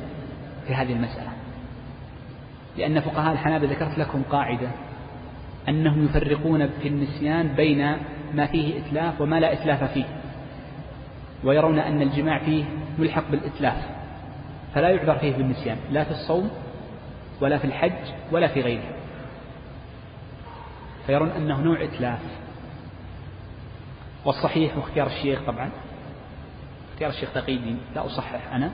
B: في هذه المسألة. لأن فقهاء الحنابلة ذكرت لكم قاعدة أنهم يفرقون في النسيان بين ما فيه إتلاف وما لا إتلاف فيه ويرون أن الجماع فيه ملحق بالإتلاف فلا يعذر فيه بالنسيان لا في الصوم ولا في الحج ولا في غيره فيرون أنه نوع إتلاف. والصحيح واختيار الشيخ طبعا اختيار الشيخ تقي لا أصحح أنا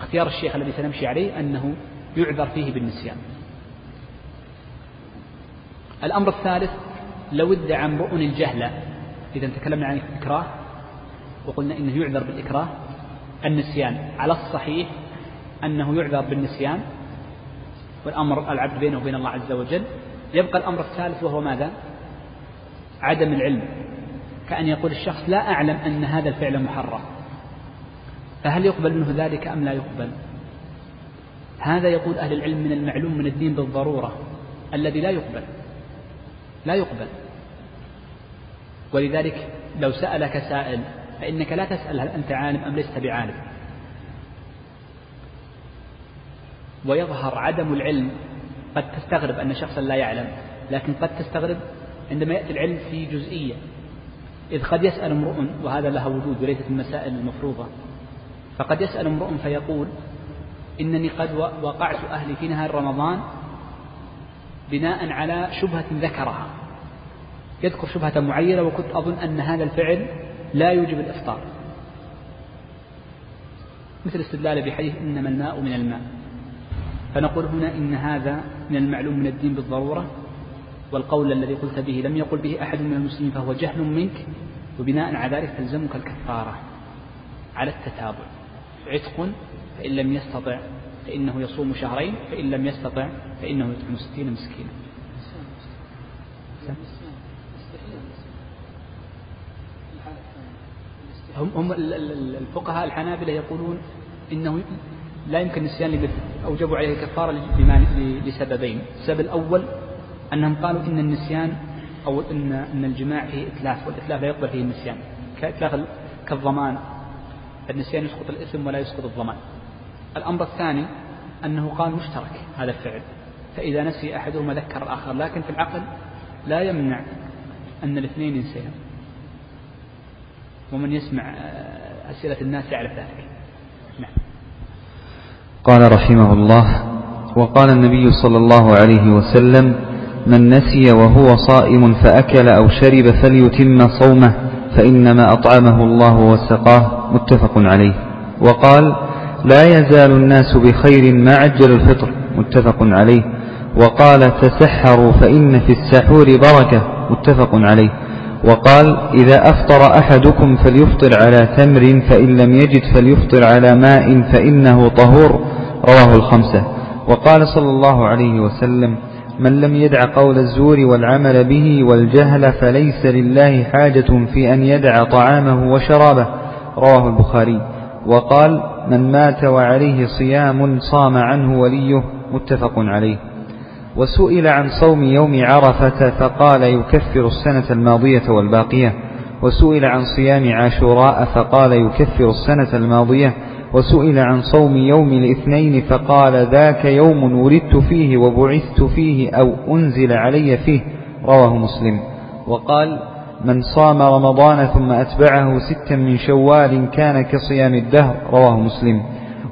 B: اختيار الشيخ الذي سنمشي عليه أنه يعذر فيه بالنسيان. الأمر الثالث لو ادعى امرؤ الجهل إذا تكلمنا عن الإكراه وقلنا إنه يعذر بالإكراه النسيان. على الصحيح أنه يعذر بالنسيان والأمر العبد بينه وبين الله عز وجل. يبقى الأمر الثالث وهو ماذا؟ عدم العلم. كأن يقول الشخص لا أعلم أن هذا الفعل محرم. فهل يقبل منه ذلك أم لا يقبل؟ هذا يقول أهل العلم من المعلوم من الدين بالضرورة الذي لا يقبل. لا يقبل. ولذلك لو سألك سائل فإنك لا تسأل هل أنت عالم أم لست بعالم. ويظهر عدم العلم قد تستغرب أن شخصا لا يعلم لكن قد تستغرب عندما يأتي العلم في جزئية. إذ قد يسأل امرؤ وهذا لها وجود وليست المسائل المفروضة. فقد يسأل امرؤ فيقول إنني قد وقعت أهلي في نهار رمضان بناء على شبهة ذكرها. يذكر شبهة معينة وكنت أظن أن هذا الفعل لا يوجب الإفطار. مثل استدلال بحديث إنما الماء من الماء. فنقول هنا إن هذا من المعلوم من الدين بالضرورة والقول الذي قلت به لم يقل به أحد من المسلمين فهو جهل منك وبناء على ذلك تلزمك الكفارة على التتابع. عتق فإن لم يستطع فإنه يصوم شهرين فإن لم يستطع فإنه يطعم ستين مسكينا. هم هم الفقهاء الحنابلة يقولون إنه لا يمكن نسيان لمثل أوجبوا عليه الكفارة لسببين. السبب الأول أنهم قالوا إن النسيان أو إن أن الجماع فيه إتلاف والإتلاف لا يقبل فيه النسيان. كإتلاف كالضمان. النسيان يسقط الإثم ولا يسقط الضمان. الأمر الثاني أنه قال مشترك هذا الفعل فإذا نسي أحدهما ذكر الآخر لكن في العقل لا يمنع أن الاثنين ينسيان. ومن يسمع أسئلة الناس يعرف ذلك. نعم.
A: قال رحمه الله وقال النبي صلى الله عليه وسلم من نسي وهو صائم فأكل أو شرب فليتم صومه فإنما أطعمه الله وسقاه متفق عليه. وقال لا يزال الناس بخير ما عجل الفطر متفق عليه. وقال تسحروا فإن في السحور بركة متفق عليه. وقال إذا أفطر أحدكم فليفطر على تمر فإن لم يجد فليفطر على ماء فإنه طهور. رواه الخمسة. وقال صلى الله عليه وسلم من لم يدع قول الزور والعمل به والجهل فليس لله حاجة في أن يدع طعامه وشرابه. رواه البخاري. وقال من مات وعليه صيام صام عنه وليه متفق عليه. وسئل عن صوم يوم عرفة فقال يكفر السنة الماضية والباقية. وسئل عن صيام عاشوراء فقال يكفر السنة الماضية. وسئل عن صوم يوم الاثنين فقال ذاك يوم ولدت فيه وبعثت فيه أو أنزل علي فيه. رواه مسلم. وقال من صام رمضان ثم أتبعه ستا من شوال كان كصيام الدهر رواه مسلم.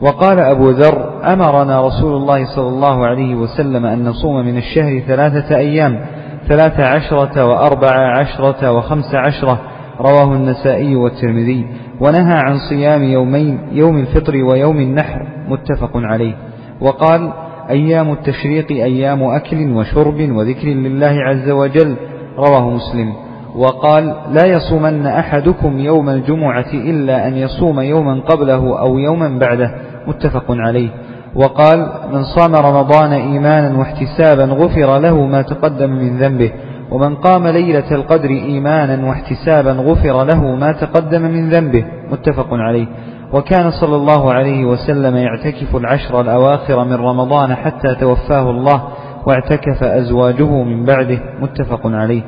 A: وقال أبو ذر أمرنا رسول الله صلى الله عليه وسلم أن نصوم من الشهر ثلاثة أيام ثلاث عشرة وأربع عشرة وخمس عشرة رواه النسائي والترمذي. ونهى عن صيام يومين يوم الفطر ويوم النحر متفق عليه. وقال أيام التشريق أيام أكل وشرب وذكر لله عز وجل رواه مسلم. وقال لا يصومن أحدكم يوم الجمعة إلا أن يصوم يوما قبله أو يوما بعده متفق عليه. وقال من صام رمضان إيمانا واحتسابا غفر له ما تقدم من ذنبه ومن قام ليلة القدر إيمانا واحتسابا غفر له ما تقدم من ذنبه متفق عليه. وكان صلى الله عليه وسلم يعتكف العشر الأواخر من رمضان حتى توفاه الله واعتكف أزواجه من بعده متفق عليه.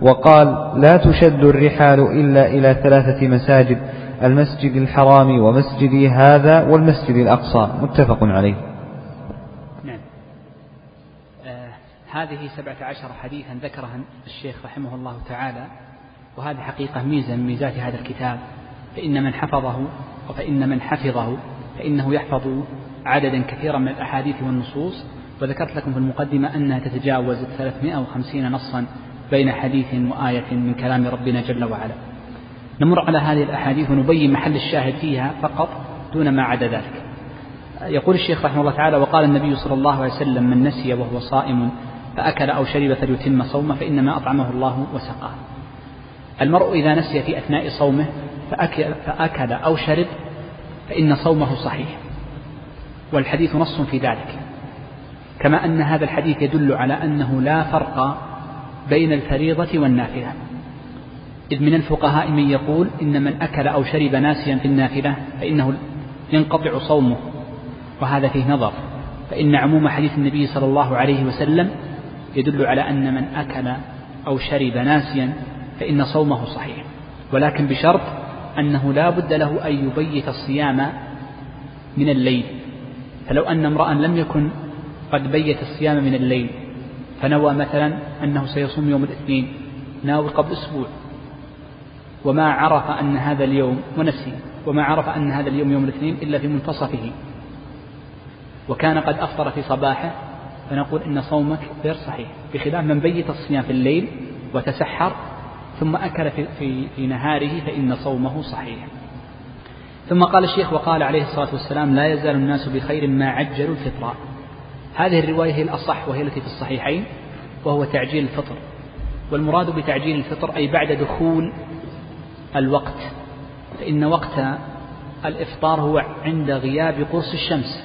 A: وقال لا تشد الرحال إلا إلى ثلاثة مساجد المسجد الحرام ومسجدي هذا والمسجد الأقصى. متفق عليه.
B: نعم. آه هذه سبعة عشر حديثا ذكرها الشيخ رحمه الله تعالى وهذه حقيقة ميزة من ميزات هذا الكتاب فإن من حفظه وفإن من حفظه فإنه يحفظ عددا كثيرا من الأحاديث والنصوص. وذكرت لكم في المقدمة أنها تتجاوز 350 نصا بين حديث وآية من كلام ربنا جل وعلا. نمر على هذه الأحاديث ونبين محل الشاهد فيها فقط دون ما عدا ذلك. يقول الشيخ رحمه الله تعالى وقال النبي صلى الله عليه وسلم من نسي وهو صائم فأكل أو شرب فليتم صومه فإنما أطعمه الله وسقاه. المرء إذا نسي في أثناء صومه فأكل, فأكل أو شرب فإن صومه صحيح. والحديث نص في ذلك. كما أن هذا الحديث يدل على أنه لا فرق بين الفريضة والنافلة. إذ من الفقهاء من يقول إن من أكل أو شرب ناسيا في النافلة فإنه ينقطع صومه وهذا فيه نظر. فإن عموم حديث النبي صلى الله عليه وسلم يدل على أن من أكل أو شرب ناسيا فإن صومه صحيح. ولكن بشرط أنه لا بد له أن يبيت الصيام من الليل. فلو أن امرأ لم يكن قد بيت الصيام من الليل فنوى مثلا أنه سيصوم يوم الاثنين ناوي قبل أسبوع. وما عرف أن هذا اليوم ونسي وما عرف أن هذا اليوم يوم الاثنين إلا في منتصفه. وكان قد أفطر في صباحه فنقول إن صومك غير صحيح. بخلاف من بيت الصيام في الليل وتسحر ثم أكل في, في, في نهاره فإن صومه صحيح. ثم قال الشيخ وقال عليه الصلاة والسلام لا يزال الناس بخير ما عجلوا الفطرة هذه الرواية هي الأصح وهي التي في الصحيحين وهو تعجيل الفطر. والمراد بتعجيل الفطر أي بعد دخول الوقت فإن وقت الإفطار هو عند غياب قرص الشمس.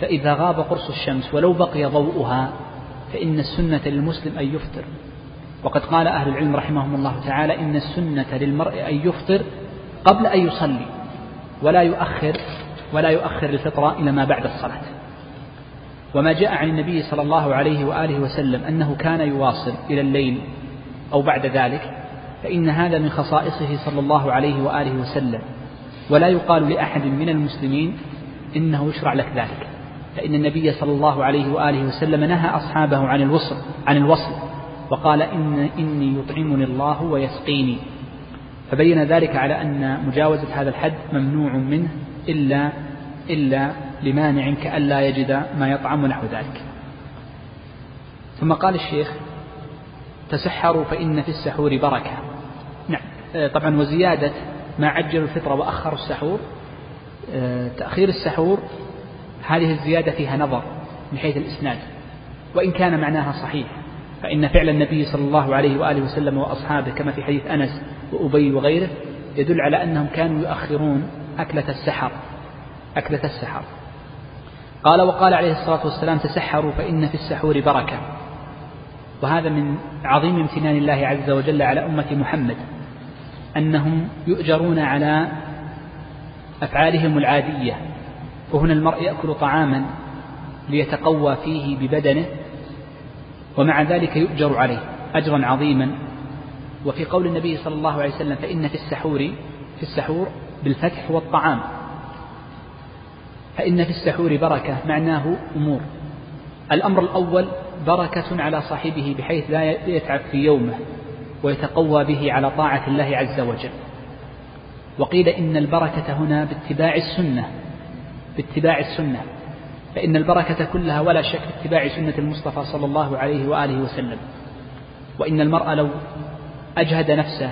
B: فإذا غاب قرص الشمس ولو بقي ضوءها فإن السنة للمسلم أن يفطر. وقد قال أهل العلم رحمهم الله تعالى إن السنة للمرء أن يفطر قبل أن يصلي ولا يؤخر ولا يؤخر الفطرة إلى ما بعد الصلاة. وما جاء عن النبي صلى الله عليه وآله وسلم أنه كان يواصل إلى الليل أو بعد ذلك فإن هذا من خصائصه صلى الله عليه وآله وسلم. ولا يقال لأحد من المسلمين إنه يشرع لك ذلك فإن النبي صلى الله عليه وآله وسلم نهى أصحابه عن الوصل عن الوصل وقال إن إني يطعمني الله ويسقيني. فبين ذلك على أن مجاوزة هذا الحد ممنوع منه إلا إلا لمانع كألا يجد ما يطعم نحو ذلك. ثم قال الشيخ تسحروا فإن في السحور بركة. نعم. آه، طبعا وزيادة ما عجلوا الفطرة وأخروا السحور آه، تأخير السحور هذه الزيادة فيها نظر من حيث الإسناد. وإن كان معناها صحيح فإن فعل النبي صلى الله عليه وآله وسلم وأصحابه كما في حديث أنس وأبي وغيره يدل على أنهم كانوا يؤخرون أكلة السحر. أكلة السحر. قال وقال عليه الصلاة والسلام تسحروا فإن في السحور بركة. وهذا من عظيم امتنان الله عز وجل على أمة محمد أنهم يؤجرون على أفعالهم العادية وهنا المرء يأكل طعاما ليتقوى فيه ببدنه ومع ذلك يؤجر عليه أجرا عظيما. وفي قول النبي صلى الله عليه وسلم فإن في السحور في السحور بالفتح هو الطعام فإن في السحور بركة معناه أمور. الأمر الأول بركة على صاحبه بحيث لا يتعب في يومه ويتقوى به على طاعة الله عز وجل. وقيل إن البركة هنا باتباع السنة باتباع السنة. فإن البركة كلها ولا شك باتباع سنة المصطفى صلى الله عليه وآله وسلم. وإن المرء لو أجهد نفسه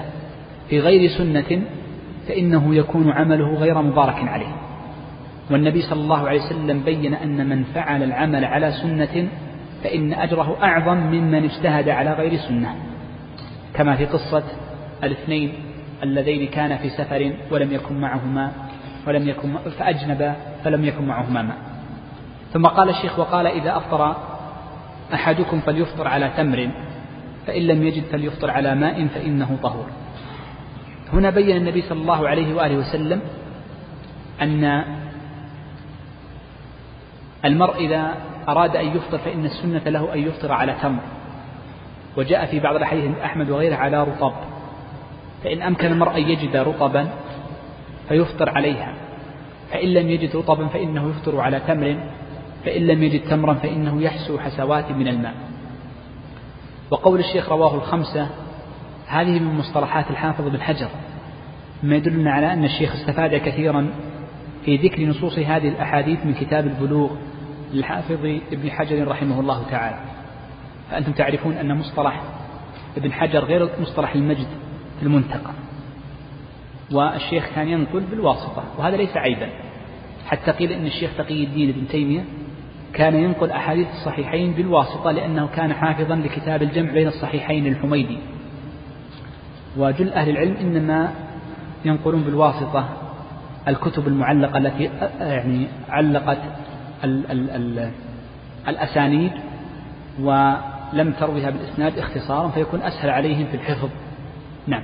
B: في غير سنة فإنه يكون عمله غير مبارك عليه. والنبي صلى الله عليه وسلم بين أن من فعل العمل على سنة فإن أجره أعظم ممن اجتهد على غير سنة. كما في قصة الاثنين اللذين كان في سفر ولم يكن معهما ولم يكن فأجنب فلم يكن معهما ماء ثم قال الشيخ وقال إذا أفطر أحدكم فليفطر على تمر فإن لم يجد فليفطر على ماء فإنه طهور. هنا بين النبي صلى الله عليه وآله وسلم أن المرء إذا أراد أن يفطر فإن السنة له أن يفطر على تمر. وجاء في بعض الأحاديث أحمد وغيره على رطب. فإن أمكن المرء أن يجد رطبا فيفطر عليها. فإن لم يجد رطبا فإنه يفطر على تمر. فإن لم يجد تمرا فإنه يحسو حسوات من الماء. وقول الشيخ رواه الخمسة هذه من مصطلحات الحافظ بن حجر مما يدلنا على أن الشيخ استفاد كثيرا في ذكر نصوص هذه الأحاديث من كتاب البلوغ. للحافظ ابن حجر رحمه الله تعالى. فأنتم تعرفون أن مصطلح ابن حجر غير مصطلح المجد في المنتقى. والشيخ كان ينقل بالواسطة وهذا ليس عيبا. حتى قيل أن الشيخ تقي الدين ابن تيمية كان ينقل أحاديث الصحيحين بالواسطة لأنه كان حافظا لكتاب الجمع بين الصحيحين الحميدي. وجل أهل العلم إنما ينقلون بالواسطة الكتب المعلقة التي يعني علقت ال ال ال الأسانيد ولم ترويها بالإسناد اختصارا فيكون أسهل عليهم في الحفظ. نعم.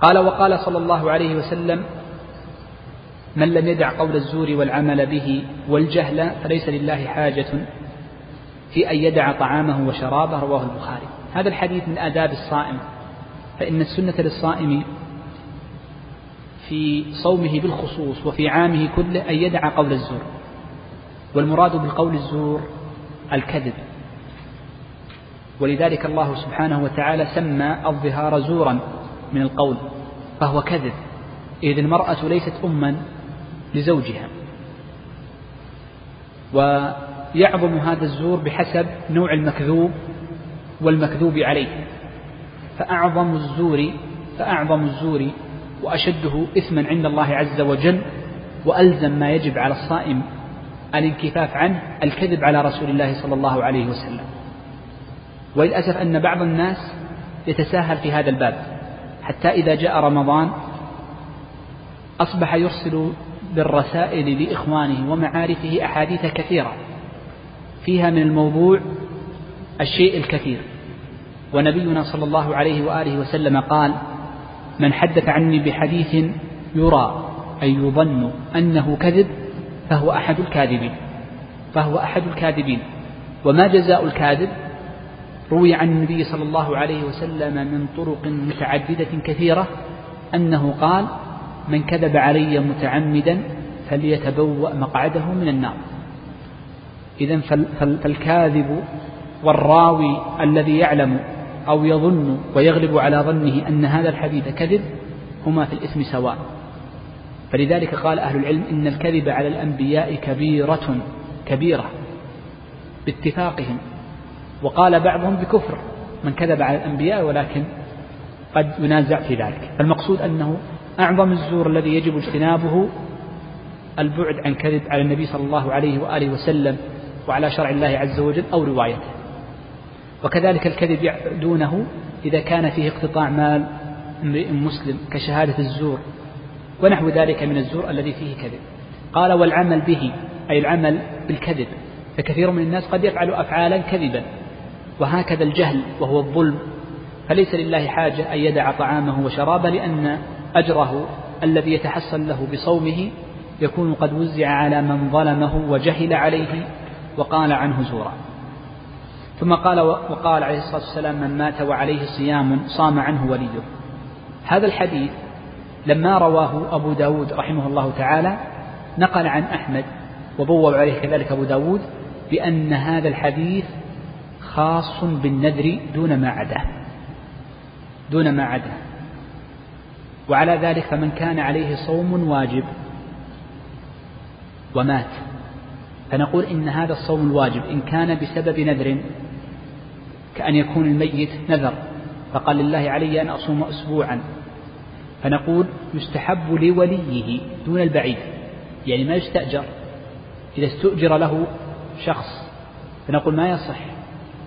B: قال وقال صلى الله عليه وسلم من لم يدع قول الزور والعمل به والجهل فليس لله حاجة في أن يدع طعامه وشرابه. رواه البخاري. هذا الحديث من آداب الصائم. فإن السنة للصائم في صومه بالخصوص وفي عامه كله أن يدع قول الزور. والمراد بالقول الزور الكذب. ولذلك الله سبحانه وتعالى سمى الظهار زورا من القول فهو كذب إذ المرأة ليست أما لزوجها. ويعظم هذا الزور بحسب نوع المكذوب والمكذوب عليه. فأعظم الزور فأعظم الزور وأشده إثما عند الله عز وجل وألزم ما يجب على الصائم الانكفاف عنه الكذب على رسول الله صلى الله عليه وسلم. وللأسف أن بعض الناس يتساهل في هذا الباب. حتى إذا جاء رمضان أصبح يرسل بالرسائل لإخوانه ومعارفه أحاديث كثيرة. فيها من الموضوع الشيء الكثير. ونبينا صلى الله عليه وآله وسلم قال من حدث عني بحديث يرى أي يظن أنه كذب فهو أحد الكاذبين. فهو أحد الكاذبين. وما جزاء الكاذب؟ روي عن النبي صلى الله عليه وسلم من طرق متعددة كثيرة أنه قال من كذب علي متعمدا فليتبوأ مقعده من النار. إذا فالكاذب والراوي الذي يعلم أو يظن ويغلب على ظنه أن هذا الحديث كذب هما في الإثم سواء. فلذلك قال أهل العلم إن الكذب على الأنبياء كبيرة كبيرة باتفاقهم. وقال بعضهم بكفر من كذب على الأنبياء ولكن قد ينازع في ذلك. فالمقصود أنه أعظم الزور الذي يجب اجتنابه البعد عن كذب على النبي صلى الله عليه وآله وسلم وعلى شرع الله عز وجل أو روايته. وكذلك الكذب دونه إذا كان فيه اقتطاع مال امرئ مسلم كشهادة الزور. ونحو ذلك من الزور الذي فيه كذب. قال والعمل به أي العمل بالكذب. فكثير من الناس قد يفعل أفعالا كذبا وهكذا الجهل وهو الظلم. فليس لله حاجة أن يدع طعامه وشرابه لأن أجره الذي يتحصل له بصومه يكون قد وزع على من ظلمه وجهل عليه وقال عنه زورا. ثم قال وقال عليه الصلاة والسلام من مات وعليه صيام صام عنه وليه هذا الحديث لما رواه أبو داود رحمه الله تعالى نقل عن أحمد وبوب عليه كذلك أبو داود بأن هذا الحديث خاص بالنذر دون ما عداه دون ما عداه وعلى ذلك فمن كان عليه صوم واجب ومات. فنقول إن هذا الصوم الواجب إن كان بسبب نذر كأن يكون الميت نذر فقال لله علي أن أصوم أسبوعا. فنقول يستحب لوليه دون البعيد يعني ما يستأجر إذا استؤجر له شخص فنقول ما يصح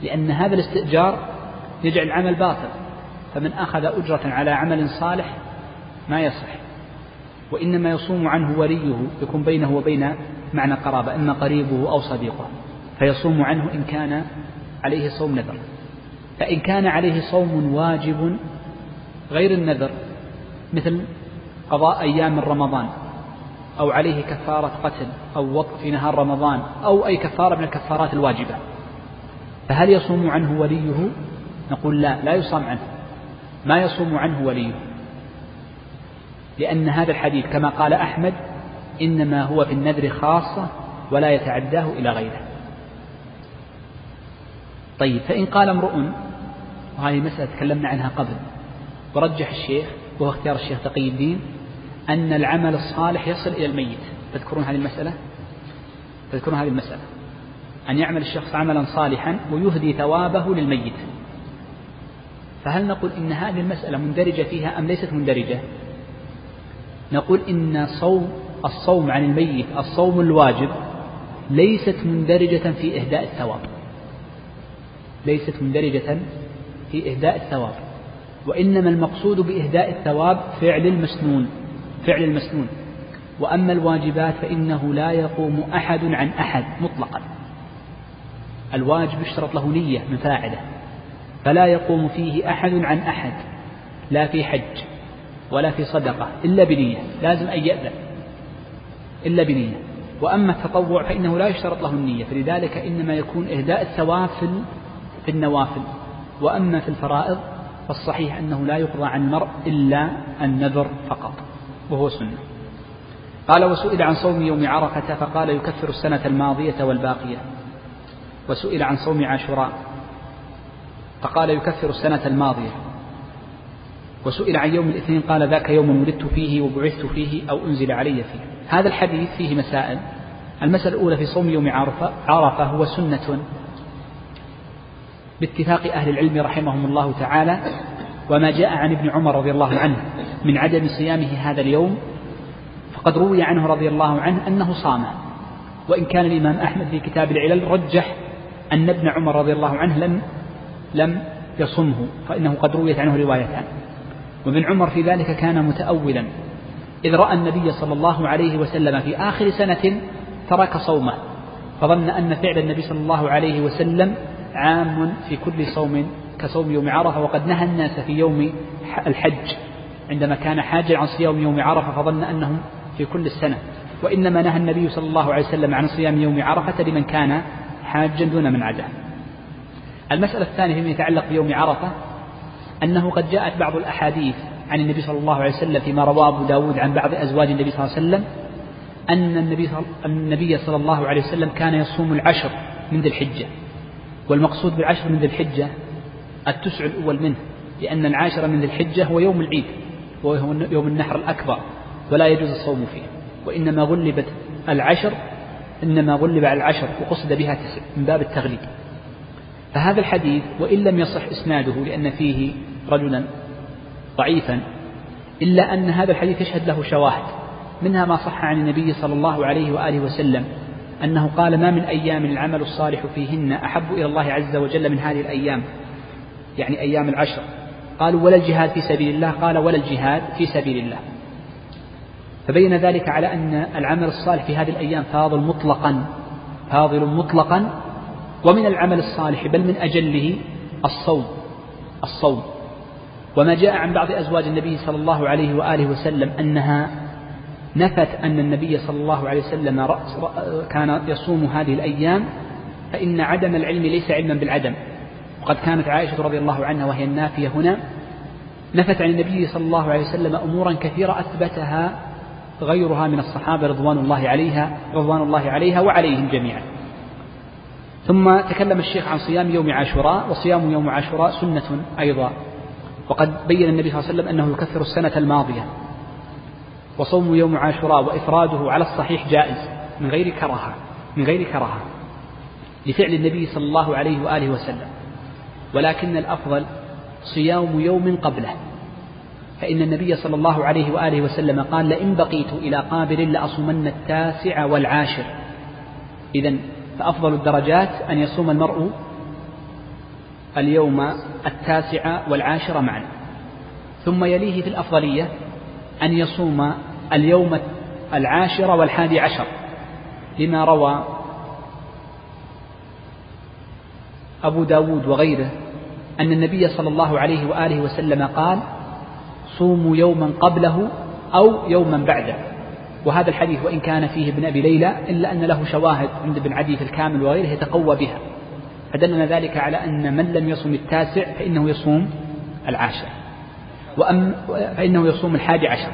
B: لأن هذا الاستئجار يجعل العمل باطل فمن أخذ أجرة على عمل صالح ما يصح وإنما يصوم عنه وليه يكون بينه وبين معنى قرابة إما قريبه أو صديقه فيصوم عنه إن كان عليه صوم نذر فإن كان عليه صوم واجب غير النذر مثل قضاء أيام من رمضان أو عليه كفارة قتل أو وقف في نهار رمضان أو أي كفارة من الكفارات الواجبة. فهل يصوم عنه وليه؟ نقول لا لا يصام عنه. ما يصوم عنه وليه؟ لأن هذا الحديث كما قال أحمد إنما هو في النذر خاصة ولا يتعداه إلى غيره. طيب فإن قال امرؤ وهذه مسألة تكلمنا عنها قبل ورجح الشيخ وهو اختيار الشيخ تقي الدين أن العمل الصالح يصل إلى الميت. تذكرون هذه المسألة؟ تذكرون هذه المسألة. أن يعمل الشخص عملا صالحا ويهدي ثوابه للميت. فهل نقول إن هذه المسألة مندرجة فيها أم ليست مندرجة؟ نقول إن صوم الصوم عن الميت الصوم الواجب ليست مندرجة في إهداء الثواب. ليست مندرجة في إهداء الثواب. وإنما المقصود بإهداء الثواب فعل المسنون فعل المسنون. وأما الواجبات فإنه لا يقوم أحد عن أحد مطلقا. الواجب يشترط له نية من فاعله فلا يقوم فيه أحد عن أحد لا في حج ولا في صدقة إلا بنية لازم أن يأذن إلا بنية. وأما التطوع فإنه لا يشترط له النية فلذلك إنما يكون إهداء الثواب في النوافل. وأما في الفرائض فالصحيح أنه لا يقضى عن المرء إلا النذر فقط وهو سنة. قال وسئل عن صوم يوم عرفة فقال يكفر السنة الماضية والباقية وسئل عن صوم عاشوراء فقال يكفر السنة الماضية وسئل عن يوم الاثنين قال ذاك يوم ولدت فيه وبعثت فيه أو أنزل علي فيه هذا الحديث فيه مسائل. المسألة الأولى في صوم يوم عرفة عرفة هو سنة باتفاق أهل العلم رحمهم الله تعالى وما جاء عن ابن عمر رضي الله عنه من عدم صيامه هذا اليوم فقد روي عنه رضي الله عنه أنه صامه وإن كان الإمام أحمد في كتاب العلل رجح أن ابن عمر رضي الله عنه لم لم يصمه فإنه قد رويت عنه روايتان. وابن عمر في ذلك كان متأولا إذ رأى النبي صلى الله عليه وسلم في آخر سنة ترك صومه فظن أن فعل النبي صلى الله عليه وسلم عام في كل صوم كصوم يوم عرفة وقد نهى الناس في يوم الحج. عندما كان حاجا عن صيام يوم عرفة فظن أنهم في كل السنة. وإنما نهى النبي صلى الله عليه وسلم عن صيام يوم عرفة لمن كان حاجا دون من عدا المسألة الثانية فيما يتعلق بيوم عرفة أنه قد جاءت بعض الأحاديث عن النبي صلى الله عليه وسلم فيما رواه أبو داود عن بعض أزواج النبي صلى الله عليه وسلم أن النبي النبي صلى الله عليه وسلم كان يصوم العشر من ذي الحجة. والمقصود بالعشر من ذي الحجة التسع الأول منه لأن العاشر من ذي الحجة هو يوم العيد وهو يوم النحر الأكبر ولا يجوز الصوم فيه وإنما غلبت العشر إنما غلب على العشر وقصد بها تسع من باب التغليب. فهذا الحديث وإن لم يصح إسناده لأن فيه رجلا ضعيفا إلا أن هذا الحديث يشهد له شواهد منها ما صح عن النبي صلى الله عليه وآله وسلم أنه قال ما من أيام العمل الصالح فيهن أحب إلى الله عز وجل من هذه الأيام يعني أيام العشر. قالوا ولا الجهاد في سبيل الله قال ولا الجهاد في سبيل الله. فبين ذلك على أن العمل الصالح في هذه الأيام فاضل مطلقا فاضل مطلقا ومن العمل الصالح بل من أجله الصوم الصوم. وما جاء عن بعض أزواج النبي صلى الله عليه وآله وسلم أنها نفت أن النبي صلى الله عليه وسلم كان يصوم هذه الأيام فإن عدم العلم ليس علما بالعدم. وقد كانت عائشة رضي الله عنها وهي النافية هنا نفت عن النبي صلى الله عليه وسلم أمورا كثيرة أثبتها غيرها من الصحابة رضوان الله عليها رضوان الله عليها وعليهم جميعا. ثم تكلم الشيخ عن صيام يوم عاشوراء وصيام يوم عاشوراء سنة أيضا. وقد بين النبي صلى الله عليه وسلم أنه يكفر السنة الماضية. وصوم يوم عاشوراء وإفراده على الصحيح جائز من غير كراهة من غير كراهة لفعل النبي صلى الله عليه وآله وسلم. ولكن الأفضل صيام يوم قبله. فإن النبي صلى الله عليه وآله وسلم قال لئن بقيت إلى قابل لأصومن التاسع والعاشر. إذا فأفضل الدرجات أن يصوم المرء اليوم التاسع والعاشر معا. ثم يليه في الأفضلية أن يصوم اليوم العاشر والحادي عشر. لما روى أبو داود وغيره أن النبي صلى الله عليه وآله وسلم قال صوموا يوما قبله أو يوما بعده. وهذا الحديث وإن كان فيه ابن أبي ليلى إلا أن له شواهد عند ابن عدي في الكامل وغيره يتقوى بها. فدلنا ذلك على أن من لم يصوم التاسع فإنه يصوم العاشر. وأم فإنه يصوم الحادي عشر.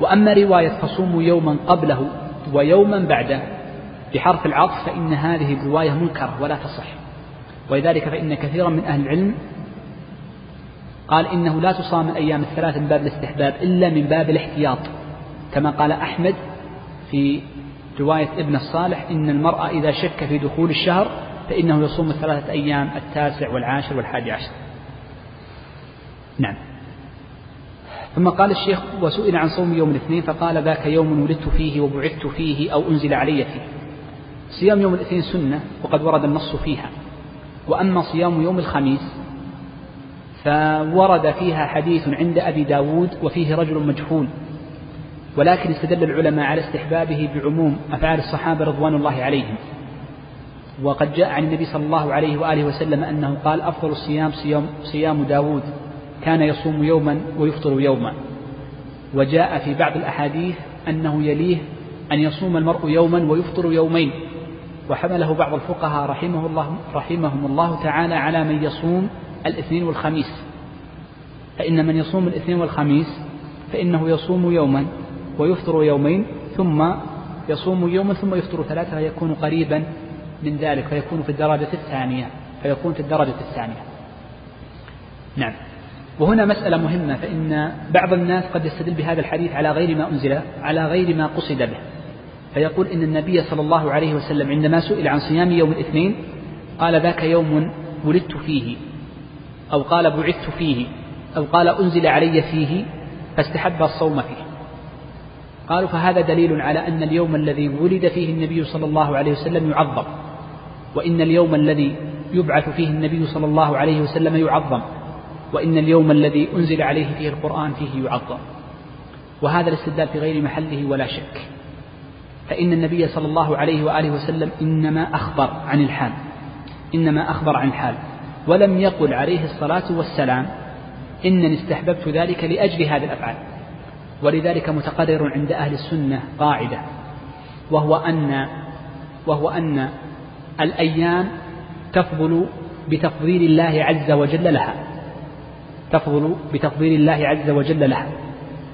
B: وأما رواية فصوموا يوما قبله ويوما بعده بحرف العطف فإن هذه الرواية منكرة ولا تصح. ولذلك فإن كثيرا من أهل العلم قال إنه لا تصام الأيام الثلاث من باب الاستحباب إلا من باب الاحتياط. كما قال أحمد في رواية ابن الصالح إن المرأة إذا شك في دخول الشهر فإنه يصوم الثلاثة أيام التاسع والعاشر والحادي عشر. نعم. ثم قال الشيخ وسئل عن صوم يوم الاثنين فقال ذاك يوم ولدت فيه وبعثت فيه أو أنزل علي فيه. صيام يوم الاثنين سنة وقد ورد النص فيها. وأما صيام يوم الخميس فورد فيها حديث عند أبي داود وفيه رجل مجهول. ولكن استدل العلماء على استحبابه بعموم أفعال الصحابة رضوان الله عليهم. وقد جاء عن النبي صلى الله عليه وآله وسلم أنه قال أفضل الصيام صيام, صيام داود. كان يصوم يوما ويفطر يوما. وجاء في بعض الأحاديث أنه يليه أن يصوم المرء يوما ويفطر يومين. وحمله بعض الفقهاء رحمه الله رحمهم الله تعالى على من يصوم الاثنين والخميس. فإن من يصوم الاثنين والخميس فإنه يصوم يوما ويفطر يومين ثم يصوم يوما ثم يفطر ثلاثة فيكون قريبا من ذلك فيكون في الدرجة الثانية فيكون في الدرجة الثانية. نعم. وهنا مسألة مهمة فإن بعض الناس قد يستدل بهذا الحديث على غير ما أنزل على غير ما قصد به. فيقول إن النبي صلى الله عليه وسلم عندما سئل عن صيام يوم الاثنين قال ذاك يوم ولدت فيه أو قال بعثت فيه أو قال أنزل علي فيه فاستحب الصوم فيه. قالوا فهذا دليل على أن اليوم الذي ولد فيه النبي صلى الله عليه وسلم يعظم وإن اليوم الذي يبعث فيه النبي صلى الله عليه وسلم يعظم. وإن اليوم الذي أنزل عليه فيه القرآن فيه يعظم. وهذا الاستدلال في غير محله ولا شك. فإن النبي صلى الله عليه وآله وسلم إنما أخبر عن الحال. إنما أخبر عن الحال. ولم يقل عليه الصلاة والسلام إنني استحببت ذلك لأجل هذه الأفعال. ولذلك متقرر عند أهل السنة قاعدة. وهو أن وهو أن الأيام تفضل بتفضيل الله عز وجل لها. تفضل بتفضيل الله عز وجل لها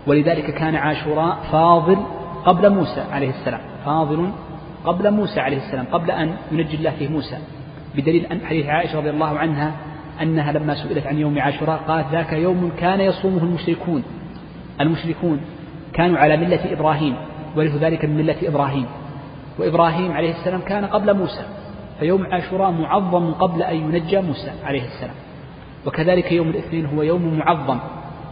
B: ولذلك كان عاشوراء فاضل قبل موسى عليه السلام. فاضل قبل موسى عليه السلام قبل أن ينجي الله فيه موسى. بدليل أن حديث عائشة رضي الله عنها أنها لما سئلت عن يوم عاشوراء قالت ذاك يوم كان يصومه المشركون. المشركون كانوا على ملة إبراهيم ورثوا ذلك من ملة إبراهيم. وإبراهيم عليه السلام كان قبل موسى فيوم عاشوراء معظم قبل أن ينجى موسى عليه السلام. وكذلك يوم الاثنين هو يوم معظم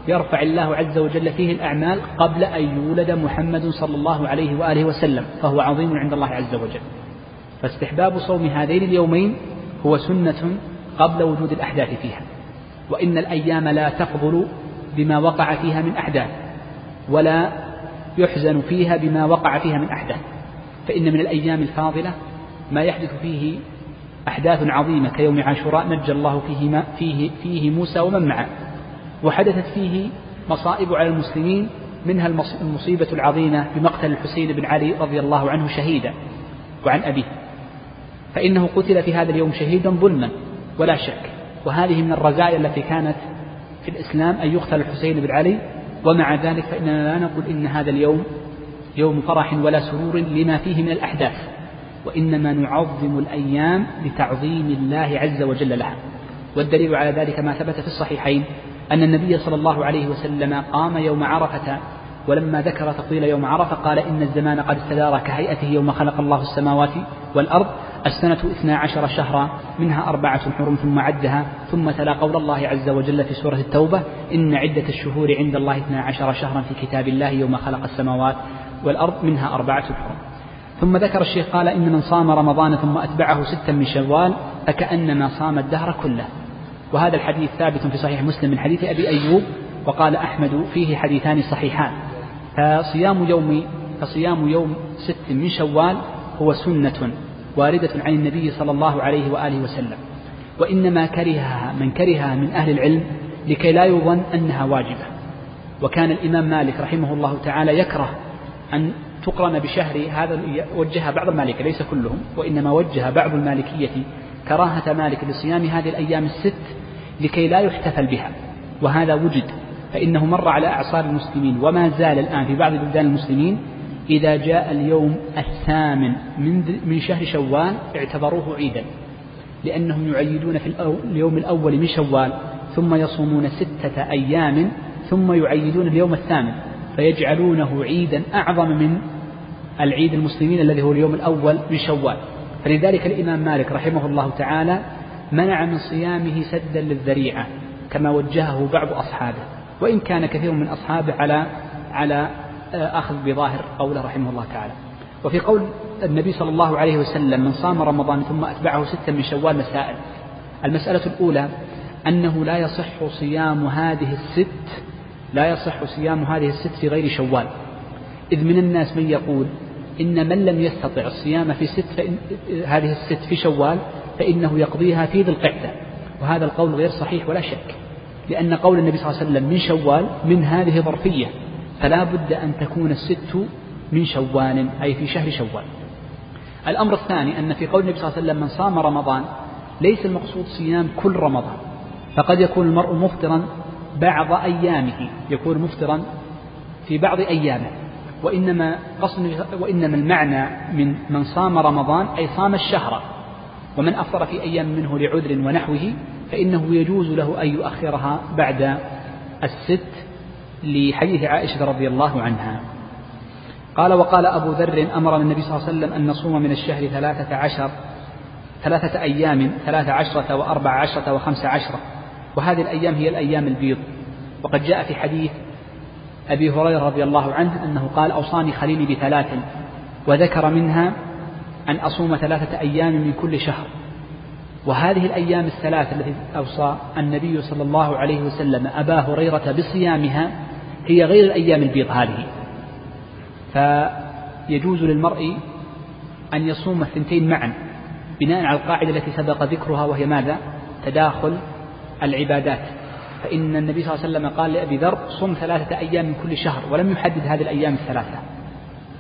B: يرفع الله عز وجل فيه الأعمال قبل أن يولد محمد صلى الله عليه وآله وسلم فهو عظيم عند الله عز وجل. فاستحباب صوم هذين اليومين هو سنة قبل وجود الأحداث فيها. وإن الأيام لا تفضل بما وقع فيها من أحداث ولا يحزن فيها بما وقع فيها من أحداث. فإن من الأيام الفاضلة ما يحدث فيه أحداث عظيمة كيوم عاشوراء نجى الله فيه, فيه, فيه موسى ومن معه وحدثت فيه مصائب على المسلمين منها المصيبة العظيمة بمقتل الحسين بن علي رضي الله عنه شهيدا وعن أبيه. فإنه قتل في هذا اليوم شهيدا ظلما ولا شك وهذه من الرزايا التي كانت في الإسلام أن يقتل الحسين بن علي ومع ذلك فإننا لا نقول إن هذا اليوم يوم فرح ولا سرور لما فيه من الأحداث. وإنما نعظم الأيام لتعظيم الله عز وجل لها. والدليل على ذلك ما ثبت في الصحيحين أن النبي صلى الله عليه وسلم قام يوم عرفة ولما ذكر تطويل يوم عرفة قال إن الزمان قد استدار كهيئته يوم خلق الله السماوات والأرض السنة اثنا عشر شهرا منها أربعة حرم ثم عدها ثم تلا قول الله عز وجل في سورة التوبة إن عدة الشهور عند الله اثنا عشر شهرا في كتاب الله يوم خلق السماوات والأرض منها أربعة حرم. ثم ذكر الشيخ قال إن من صام رمضان ثم أتبعه ستا من شوال فكأنما صام الدهر كله. وهذا الحديث ثابت في صحيح مسلم من حديث أبي أيوب وقال أحمد فيه حديثان صحيحان. فصيام يوم فصيام يوم ست من شوال هو سنة واردة عن النبي صلى الله عليه وآله وسلم. وإنما كرهها من كرهها من أهل العلم لكي لا يظن أنها واجبة. وكان الإمام مالك رحمه الله تعالى يكره أن تقرن بشهر هذا وجهها بعض المالكية ليس كلهم وإنما وجه بعض المالكية كراهة مالك لصيام هذه الأيام الست لكي لا يحتفل بها. وهذا وجد فإنه مر على أعصار المسلمين وما زال الآن في بعض بلدان المسلمين إذا جاء اليوم الثامن من من شهر شوال اعتبروه عيدا لأنهم يعيدون في اليوم الأول من شوال ثم يصومون ستة أيام ثم يعيدون اليوم الثامن فيجعلونه عيدا أعظم من العيد المسلمين الذي هو اليوم الأول من شوال. فلذلك الإمام مالك رحمه الله تعالى منع من صيامه سدا للذريعة كما وجهه بعض أصحابه. وإن كان كثير من أصحابه على على آه، أخذ بظاهر قوله رحمه الله تعالى. وفي قول النبي صلى الله عليه وسلم من صام رمضان ثم أتبعه ستا من شوال مسائل. المسألة الأولى أنه لا يصح صيام هذه الست لا يصح صيام هذه الست في غير شوال. إذ من الناس من يقول إن من لم يستطع الصيام في ست فإن هذه الست في شوال فإنه يقضيها في ذي القعدة. وهذا القول غير صحيح ولا شك لأن قول النبي صلى الله عليه وسلم من شوال من هذه ظرفية فلا بد أن تكون الست من شوال أي في شهر شوال. الأمر الثاني أن في قول النبي صلى الله عليه وسلم من صام رمضان ليس المقصود صيام كل رمضان فقد يكون المرء مفطرا بعض أيامه يكون مفطرا في بعض أيامه. وإنما قصد وإنما المعنى من من صام رمضان أي صام الشهر. ومن أفطر في أيام منه لعذر ونحوه فإنه يجوز له أن يؤخرها بعد الست لحديث عائشة رضي الله عنها. قال وقال أبو ذر أمر النبي صلى الله عليه وسلم أن نصوم من الشهر ثلاثة عشر ثلاثة أيام ثلاثة عشرة وأربع عشرة وخمس عشرة. وهذه الأيام هي الأيام البيض. وقد جاء في حديث أبي هريرة رضي الله عنه أنه قال أوصاني خليلي بثلاث وذكر منها أن أصوم ثلاثة أيام من كل شهر. وهذه الأيام الثلاث التي أوصى النبي صلى الله عليه وسلم أبا هريرة بصيامها هي غير الأيام البيض هذه. فيجوز للمرء أن يصوم الثنتين معا بناء على القاعدة التي سبق ذكرها وهي ماذا؟ تداخل العبادات. فإن النبي صلى الله عليه وسلم قال لأبي ذر صم ثلاثة أيام من كل شهر ولم يحدد هذه الأيام الثلاثة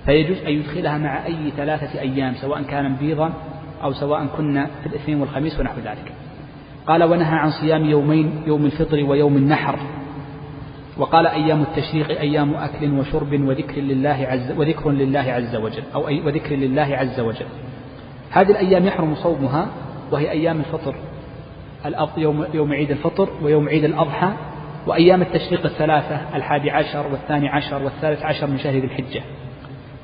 B: فيجوز أن يدخلها مع أي ثلاثة أيام سواء كان بيضا أو سواء كنا في الاثنين والخميس ونحو ذلك. قال ونهى عن صيام يومين يوم الفطر ويوم النحر. وقال أيام التشريق أيام أكل وشرب وذكر لله عز وذكر لله عز وجل أو أي وذكر لله عز وجل. هذه الأيام يحرم صومها وهي أيام الفطر. يوم يوم عيد الفطر ويوم عيد الأضحى وأيام التشريق الثلاثة الحادي عشر والثاني عشر والثالث عشر من شهر ذي الحجة.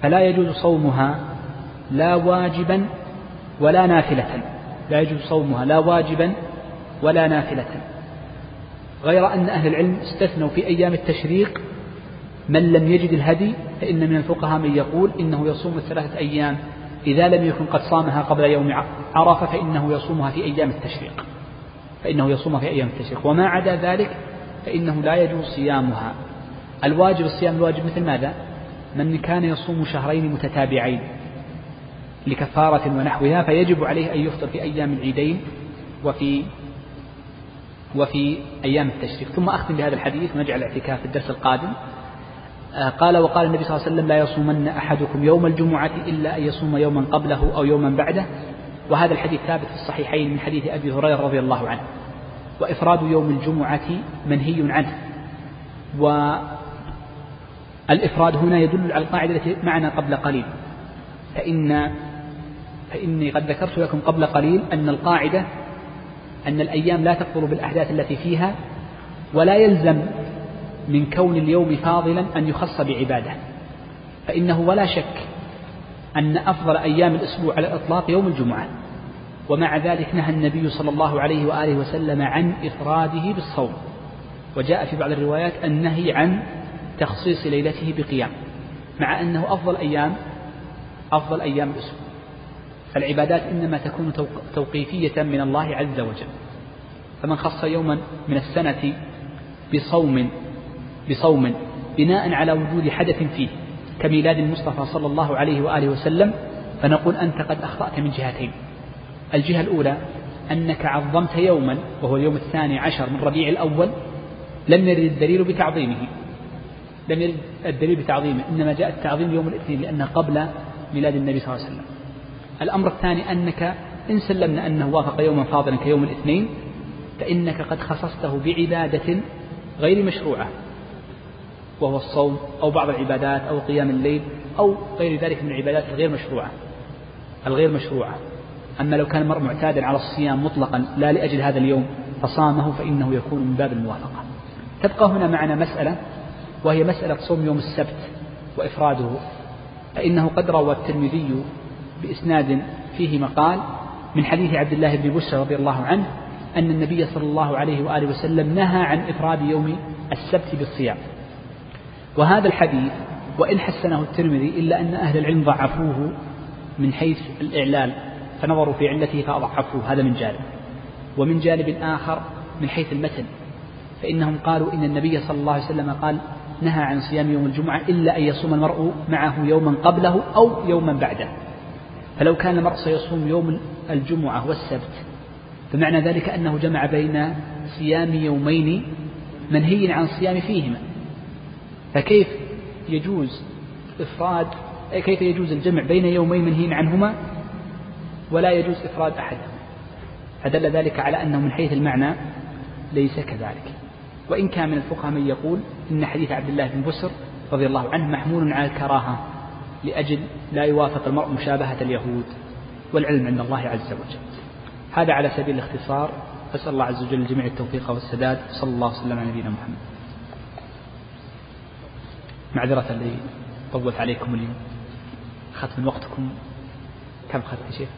B: فلا يجوز صومها لا واجبا ولا نافلة. لا يجوز صومها لا واجبا ولا نافلة. غير أن أهل العلم استثنوا في أيام التشريق من لم يجد الهدي فإن من الفقهاء من يقول إنه يصوم الثلاثة أيام إذا لم يكن قد صامها قبل يوم عرفة فإنه يصومها في أيام التشريق. فإنه يصوم في أيام التشريق. وما عدا ذلك فإنه لا يجوز صيامها. الواجب الصيام الواجب مثل ماذا؟ من كان يصوم شهرين متتابعين لكفارة ونحوها فيجب عليه أن يفطر في أيام العيدين وفي وفي أيام التشريق. ثم أختم بهذا الحديث ونجعل الاعتكاف في الدرس القادم. آه، قال وقال النبي صلى الله عليه وسلم لا يصومن أحدكم يوم الجمعة إلا أن يصوم يوما قبله أو يوما بعده وهذا الحديث ثابت في الصحيحين من حديث أبي هريرة رضي الله عنه. وإفراد يوم الجمعة منهي عنه. الإفراد هنا يدل على القاعدة التي معنا قبل قليل. فإن فإني قد ذكرت لكم قبل قليل أن القاعدة أن الأيام لا تفضل بالأحداث التي فيها ولا يلزم من كون اليوم فاضلا أن يخص بعبادة. فإنه ولا شك أن أفضل أيام الأسبوع على الإطلاق يوم الجمعة. ومع ذلك نهى النبي صلى الله عليه وآله وسلم عن إفراده بالصوم. وجاء في بعض الروايات النهي عن تخصيص ليلته بقيام مع أنه أفضل أيام أفضل أيام الأسبوع. فالعبادات إنما تكون توقيفية من الله عز وجل. فمن خص يوما من السنة بصوم بصوم بناء على وجود حدث فيه كميلاد المصطفى صلى الله عليه وآله وسلم فنقول أنت قد أخطأت من جهتين. الجهة الأولى أنك عظمت يوما وهو اليوم الثاني عشر من ربيع الأول لم يرد الدليل بتعظيمه. لم يرد الدليل بتعظيمه إنما جاء التعظيم يوم الاثنين لأنه قبل ميلاد النبي صلى الله عليه وسلم. الأمر الثاني أنك إن سلمنا أنه وافق يوما فاضلا كيوم الاثنين فإنك قد خصصته بعبادة غير مشروعة. وهو الصوم أو بعض العبادات أو قيام الليل أو غير ذلك من العبادات الغير مشروعة. الغير مشروعة. أما لو كان المرء معتادا على الصيام مطلقا لا لأجل هذا اليوم فصامه فإنه يكون من باب الموافقة. تبقى هنا معنا مسألة وهي مسألة صوم يوم السبت وإفراده. فإنه قد روى الترمذي بإسناد فيه مقال من حديث عبد الله بن بشر رضي الله عنه أن النبي صلى الله عليه وآله وسلم نهى عن إفراد يوم السبت بالصيام. وهذا الحديث وإن حسنه الترمذي إلا أن أهل العلم ضعفوه من حيث الإعلال فنظروا في علته فأضعفوه هذا من جانب. ومن جانب آخر من حيث المتن فإنهم قالوا إن النبي صلى الله عليه وسلم قال نهى عن صيام يوم الجمعة إلا أن يصوم المرء معه يوما قبله أو يوما بعده. فلو كان المرء سيصوم يوم الجمعة والسبت فمعنى ذلك أنه جمع بين صيام يومين منهي عن الصيام فيهما. فكيف يجوز إفراد كيف يجوز الجمع بين يومين منهي عنهما ولا يجوز إفراد أحدهما فدل ذلك على أنه من حيث المعنى ليس كذلك. وإن كان من الفقهاء من يقول إن حديث عبد الله بن بسر رضي الله عنه محمول على الكراهة لأجل لا يوافق المرء مشابهة اليهود والعلم عند الله عز وجل. هذا على سبيل الاختصار. أسأل الله عز وجل الجميع التوفيق والسداد. صلى الله وسلم على نبينا محمد. معذرة اللي طولت عليكم اليوم. أخذت من وقتكم. كم أخذت يا شيخ؟